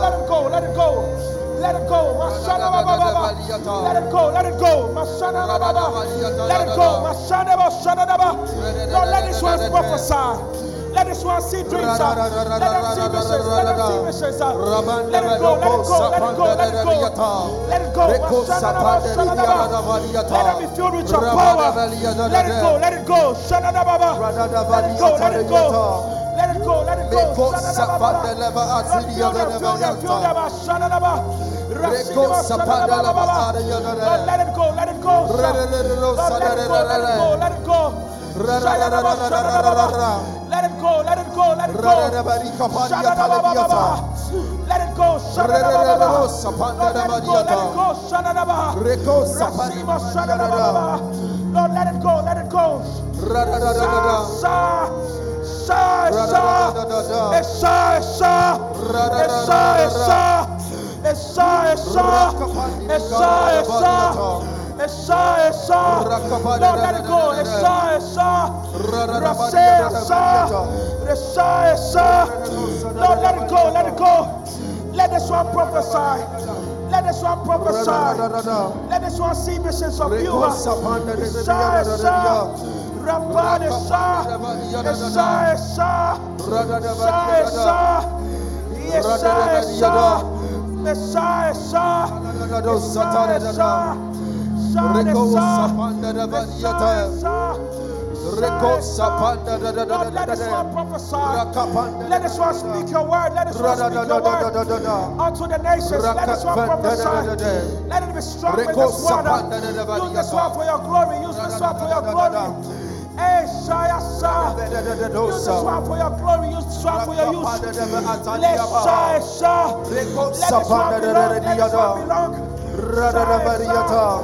Let him go. Let it go. Let it go. Let it go. Let it go. Let it go. Lord, let this one prophesy. Let this one see dreams. uh. Let them see visions. Let them see visions. uh. Let it go. Let it go. Let it go. Let it go. Let it go. Let them be filled with your power. Let it go. Let it go. Let it go. Let it go. Let it go. Let it go. Reko sapande leva ari yadada. Lord, let it go. Let it go. Lord, let it go. Let it go. Let it go. Shana Baba. Shana Baba. Let it go. Let it go. Let it go. Rada bari kapani Shana Baba yatalebiyata. Baba. Let it go. Shana Baba Baba. Rero sapande Lord, let it go. Let it go. Shana Baba. Reko sapande Rashima Shana yadada. Baba. Lord, let it go. Let it go. Rada da da da da. Sha, sha, Ra, sha, Esau, Esau, Esau, Esau. Esau, Don't let it go. Esau, Esau, Rase, Esau, Esau, Esau. Lord, let it go, let it go. Let this one prophesy. Let this one prophesy. Let this one see visions of you. Esau, Esau. Rabban Esau, Esau, Esau, Esau, Esau, Esau. Let us one prophesy. Let us all speak your word. Let us all speak your word unto the nations. Let us one prophesy. Let it be strong. Use this word for your glory. Use this word for your glory. You swam for your glory, you swam for your use. Let let the swam belong, let the swam belong. Radadavariata.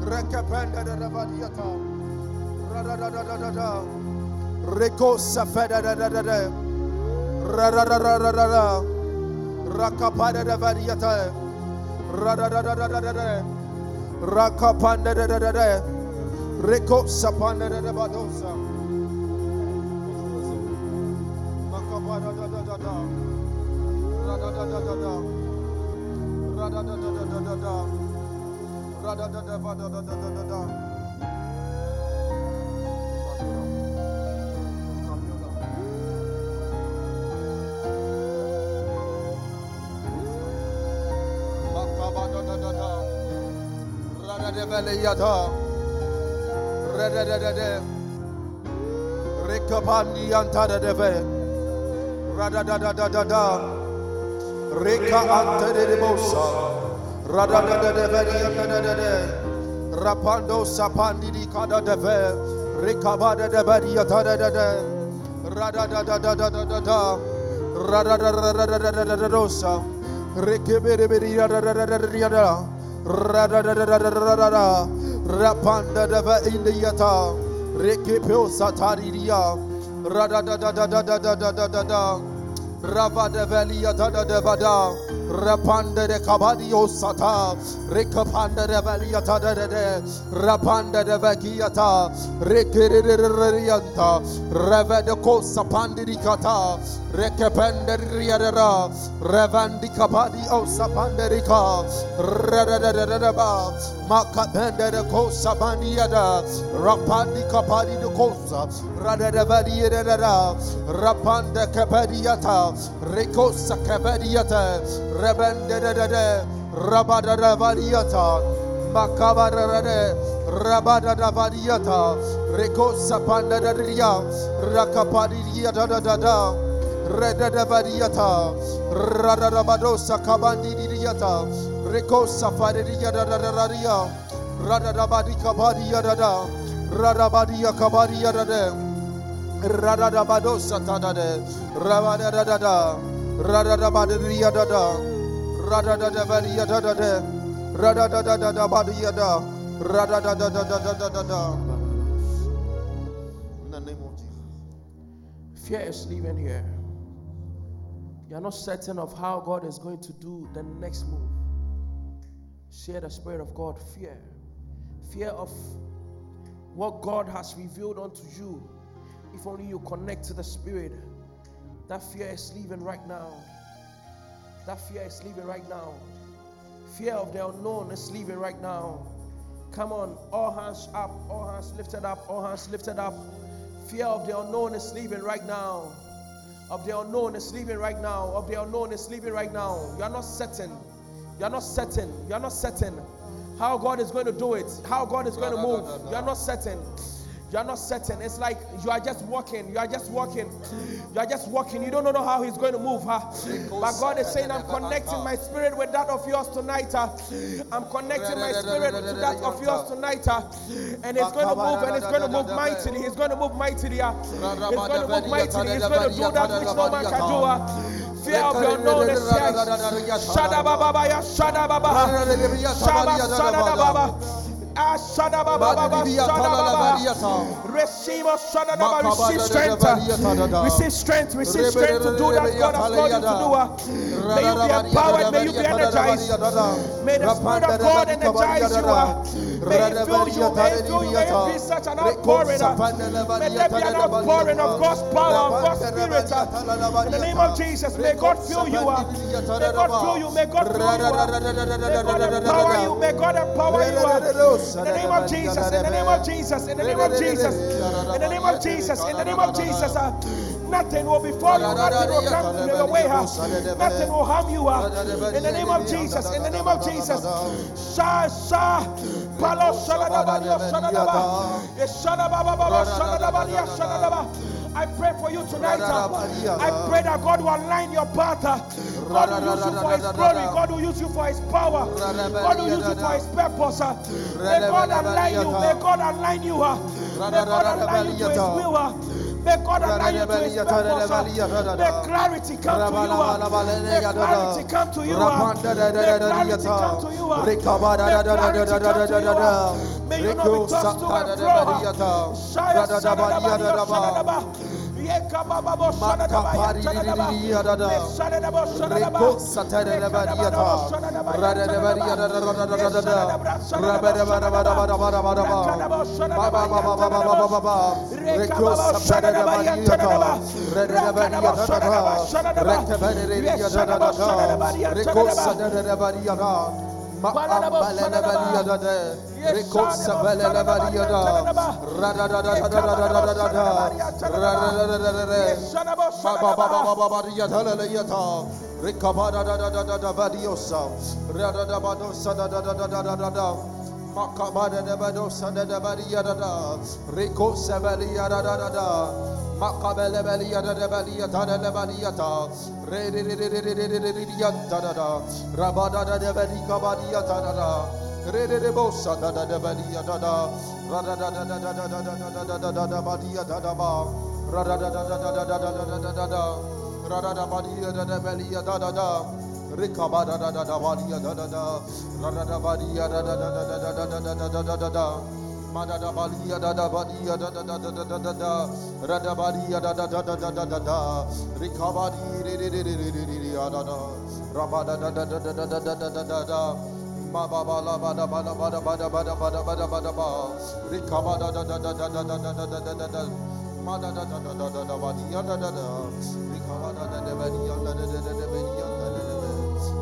Rekapenda da Ravadiata. Shah, Shah. Shah, Shah. Shah, Shah. Reko safeda da da da da. Ra da. Rakapanda da da da da. Da da badosa. Makapada da da da da. Da da da da da. Da da da da da da da da da da da da da da Leveleyata Redadadade Rekabandi Antadadeve Radadadadada Reka Antadebosa Radadadadeve Rapando Sapandi Kadadeve Rekabada Debadiatadadade Radadadadadada Radadadadadada Rosa Rekebede Yada da da da da da da da, Rada da da da da da da da da dosa, Rekebere beri da da da da da da da. Radadadadadadada. Rapanda deva indiyata. Rekepeo satariria. Rada da da da da da da da da da. Rava de velia da da da Rapanda de Cabadio Sata, Ricapanda de Valiata de Rapanda de Vagiata, Ricirianta, Revedeco Sapandiricata, Recapanderia, Revandi Cabadio Sapanderica, Reba, Macapanda de Cosa Bandiada, Rapandi Capadi de Cosa, Rada de Vadia, Rapanda Cabadiata, Ricosa Cabadiata, Rebendedede, Rabadada Variata, Makabadade, Rabadada Variata, Recosa Pandadaria, Rakapadiria Dada, Redada Variata, Radadabadosa Kabandiriata, Recosa Fadiria Dadaria, Radadabadi Kabadia Dada, Radabadia Kabadia Dada, Radadabadosa Tadade, Rabadada. In the name of Jesus. Fear is living here. You are not certain of how God is going to do the next move. Share the Spirit of God. Fear. Fear of what God has revealed unto you. If only you connect to the Spirit that fear is leaving right now. That fear is leaving right now. Fear of the unknown is leaving right now. Come on, all hands up, all hands lifted up, all hands lifted up. Fear of the unknown is leaving right now. Of the unknown is leaving right now. Of the unknown is leaving right now. You are not certain. You are not certain. You are not certain how God is going to do it. How God is going to move. You are not certain. You are not certain. It's like you are just walking. You are just walking. You are just walking. You don't know how He's going to move. Huh? But God is saying, I'm connecting my spirit with that of yours tonight. Huh? I'm connecting my spirit to that of yours tonight. Huh? And it's going to move and it's going to move mightily. He's going to move mightily. It's going to move mightily. He's going to do that which no man can do. Huh? Fear of the unknown is here. Shada baba ya shada baba. Shaba shada baba. Receive. Receive strength. Receive strength. Receive strength to do that God has called you to do. May you be empowered. May you be energized. May the Spirit of God energize you. May it fill you. May it fill you. May it be such an outpouring. May there be an outpouring of God's power, of God's Spirit. In the name of Jesus, may God fill you. May God fill you. May God fill you. May God empower you. May God empower you. In the name of Jesus. In the name of Jesus. In the name of Jesus. In the name of Jesus. In the name of Jesus. Uh, nothing will befall you. Nothing will come to your way. Uh, nothing will harm you. Uh, in the name of Jesus. In the name of Jesus. Sha sha. Palo shaladaba shaladaba. Shaladaba shaladaba shaladaba. I pray for you tonight. Uh, I pray that God will align your path. Uh, God will use you for His glory. God will use you for His power. God will use you for His purpose. Uh, may God align you. May God align you. May God align you to His will. May God align you to purpose. May clarity come to you. May clarity come to you. May clarity come to you. May clarity come to you. May you not be tossed to and fro. Rekos Shadababa. Makabada da badosa da da badia da da, Rico da da da da, Makabele Belia da da Belia da da Belia da, Redi da da da, Rabada da da Belika Badia da da da, Redi de Bosa da da da Belia da da, Rada da da da da da da da da da da da Badia da da ba, Rada da da da da da da da da da da, Rada da Badia da Belia da da da. Rikaba da da da da badia da da da, da da da da da da da da da da da da da da da. Da badia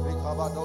Rikabada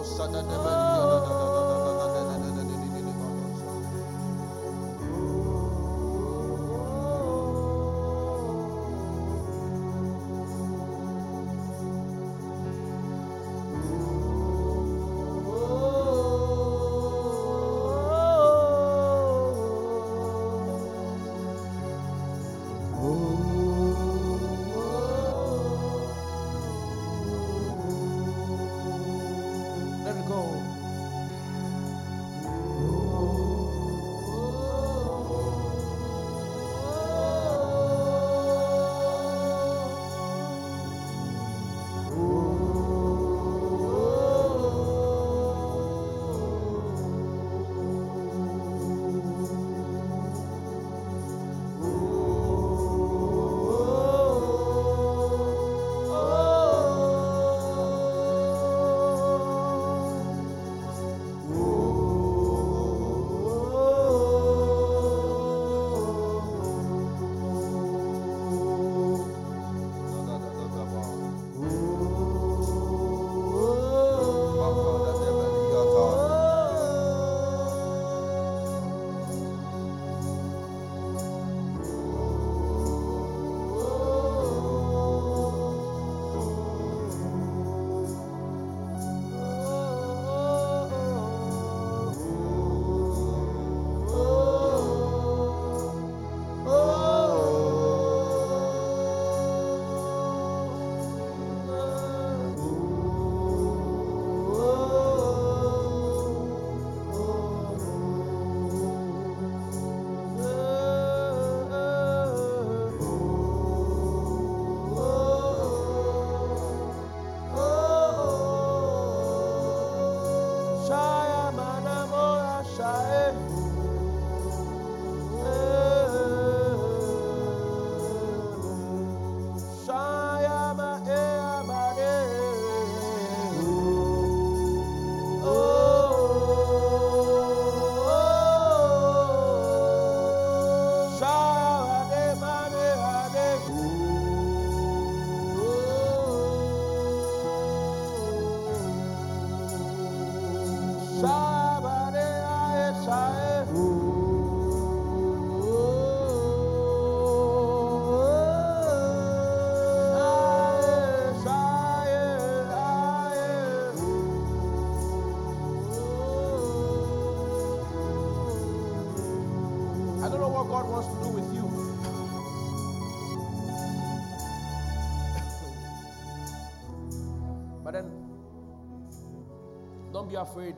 be afraid.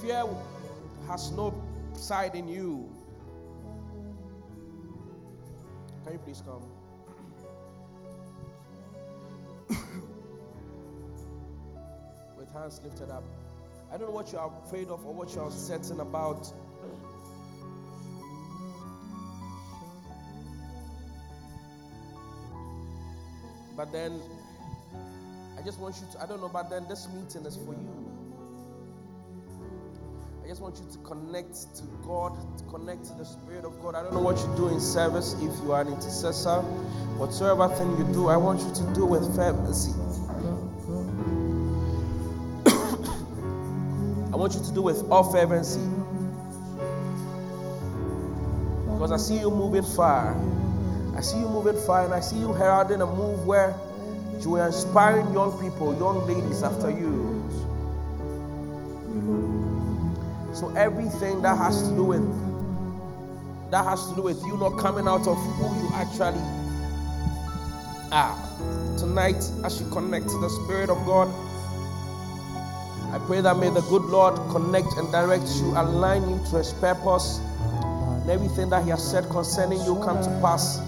Fear has no side in you. Can you please come? [COUGHS] With hands lifted up. I don't know what you are afraid of or what you are certain about. But then, just want you to, I don't know, but then this meeting is for you. I just want you to connect to God, to connect to the Spirit of God. I don't know what you do in service, if you are an intercessor, whatsoever thing you do, I want you to do with fervency. [COUGHS] I want you to do with all fervency. Because I see you moving far. I see you moving far, and I see you heralding a move where you are inspiring young people, young ladies after you. So everything that has to do with that has to do with you not coming out of who you actually are. Tonight, as you connect to the Spirit of God, I pray that may the good Lord connect and direct you, align you to His purpose, and everything that He has said concerning you come to pass.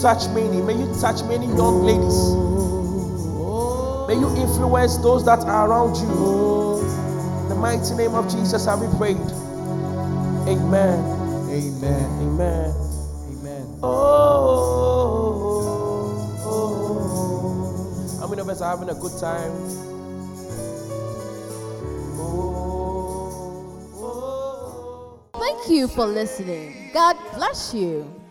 Touch many. May you touch many young ladies. May you influence those that are around you. In the mighty name of Jesus, have we prayed. Amen. Amen. Amen. Amen. Oh, oh, oh. How many of us are having a good time? Oh, oh. oh. Thank you for listening. God bless you. Precious Redeemer.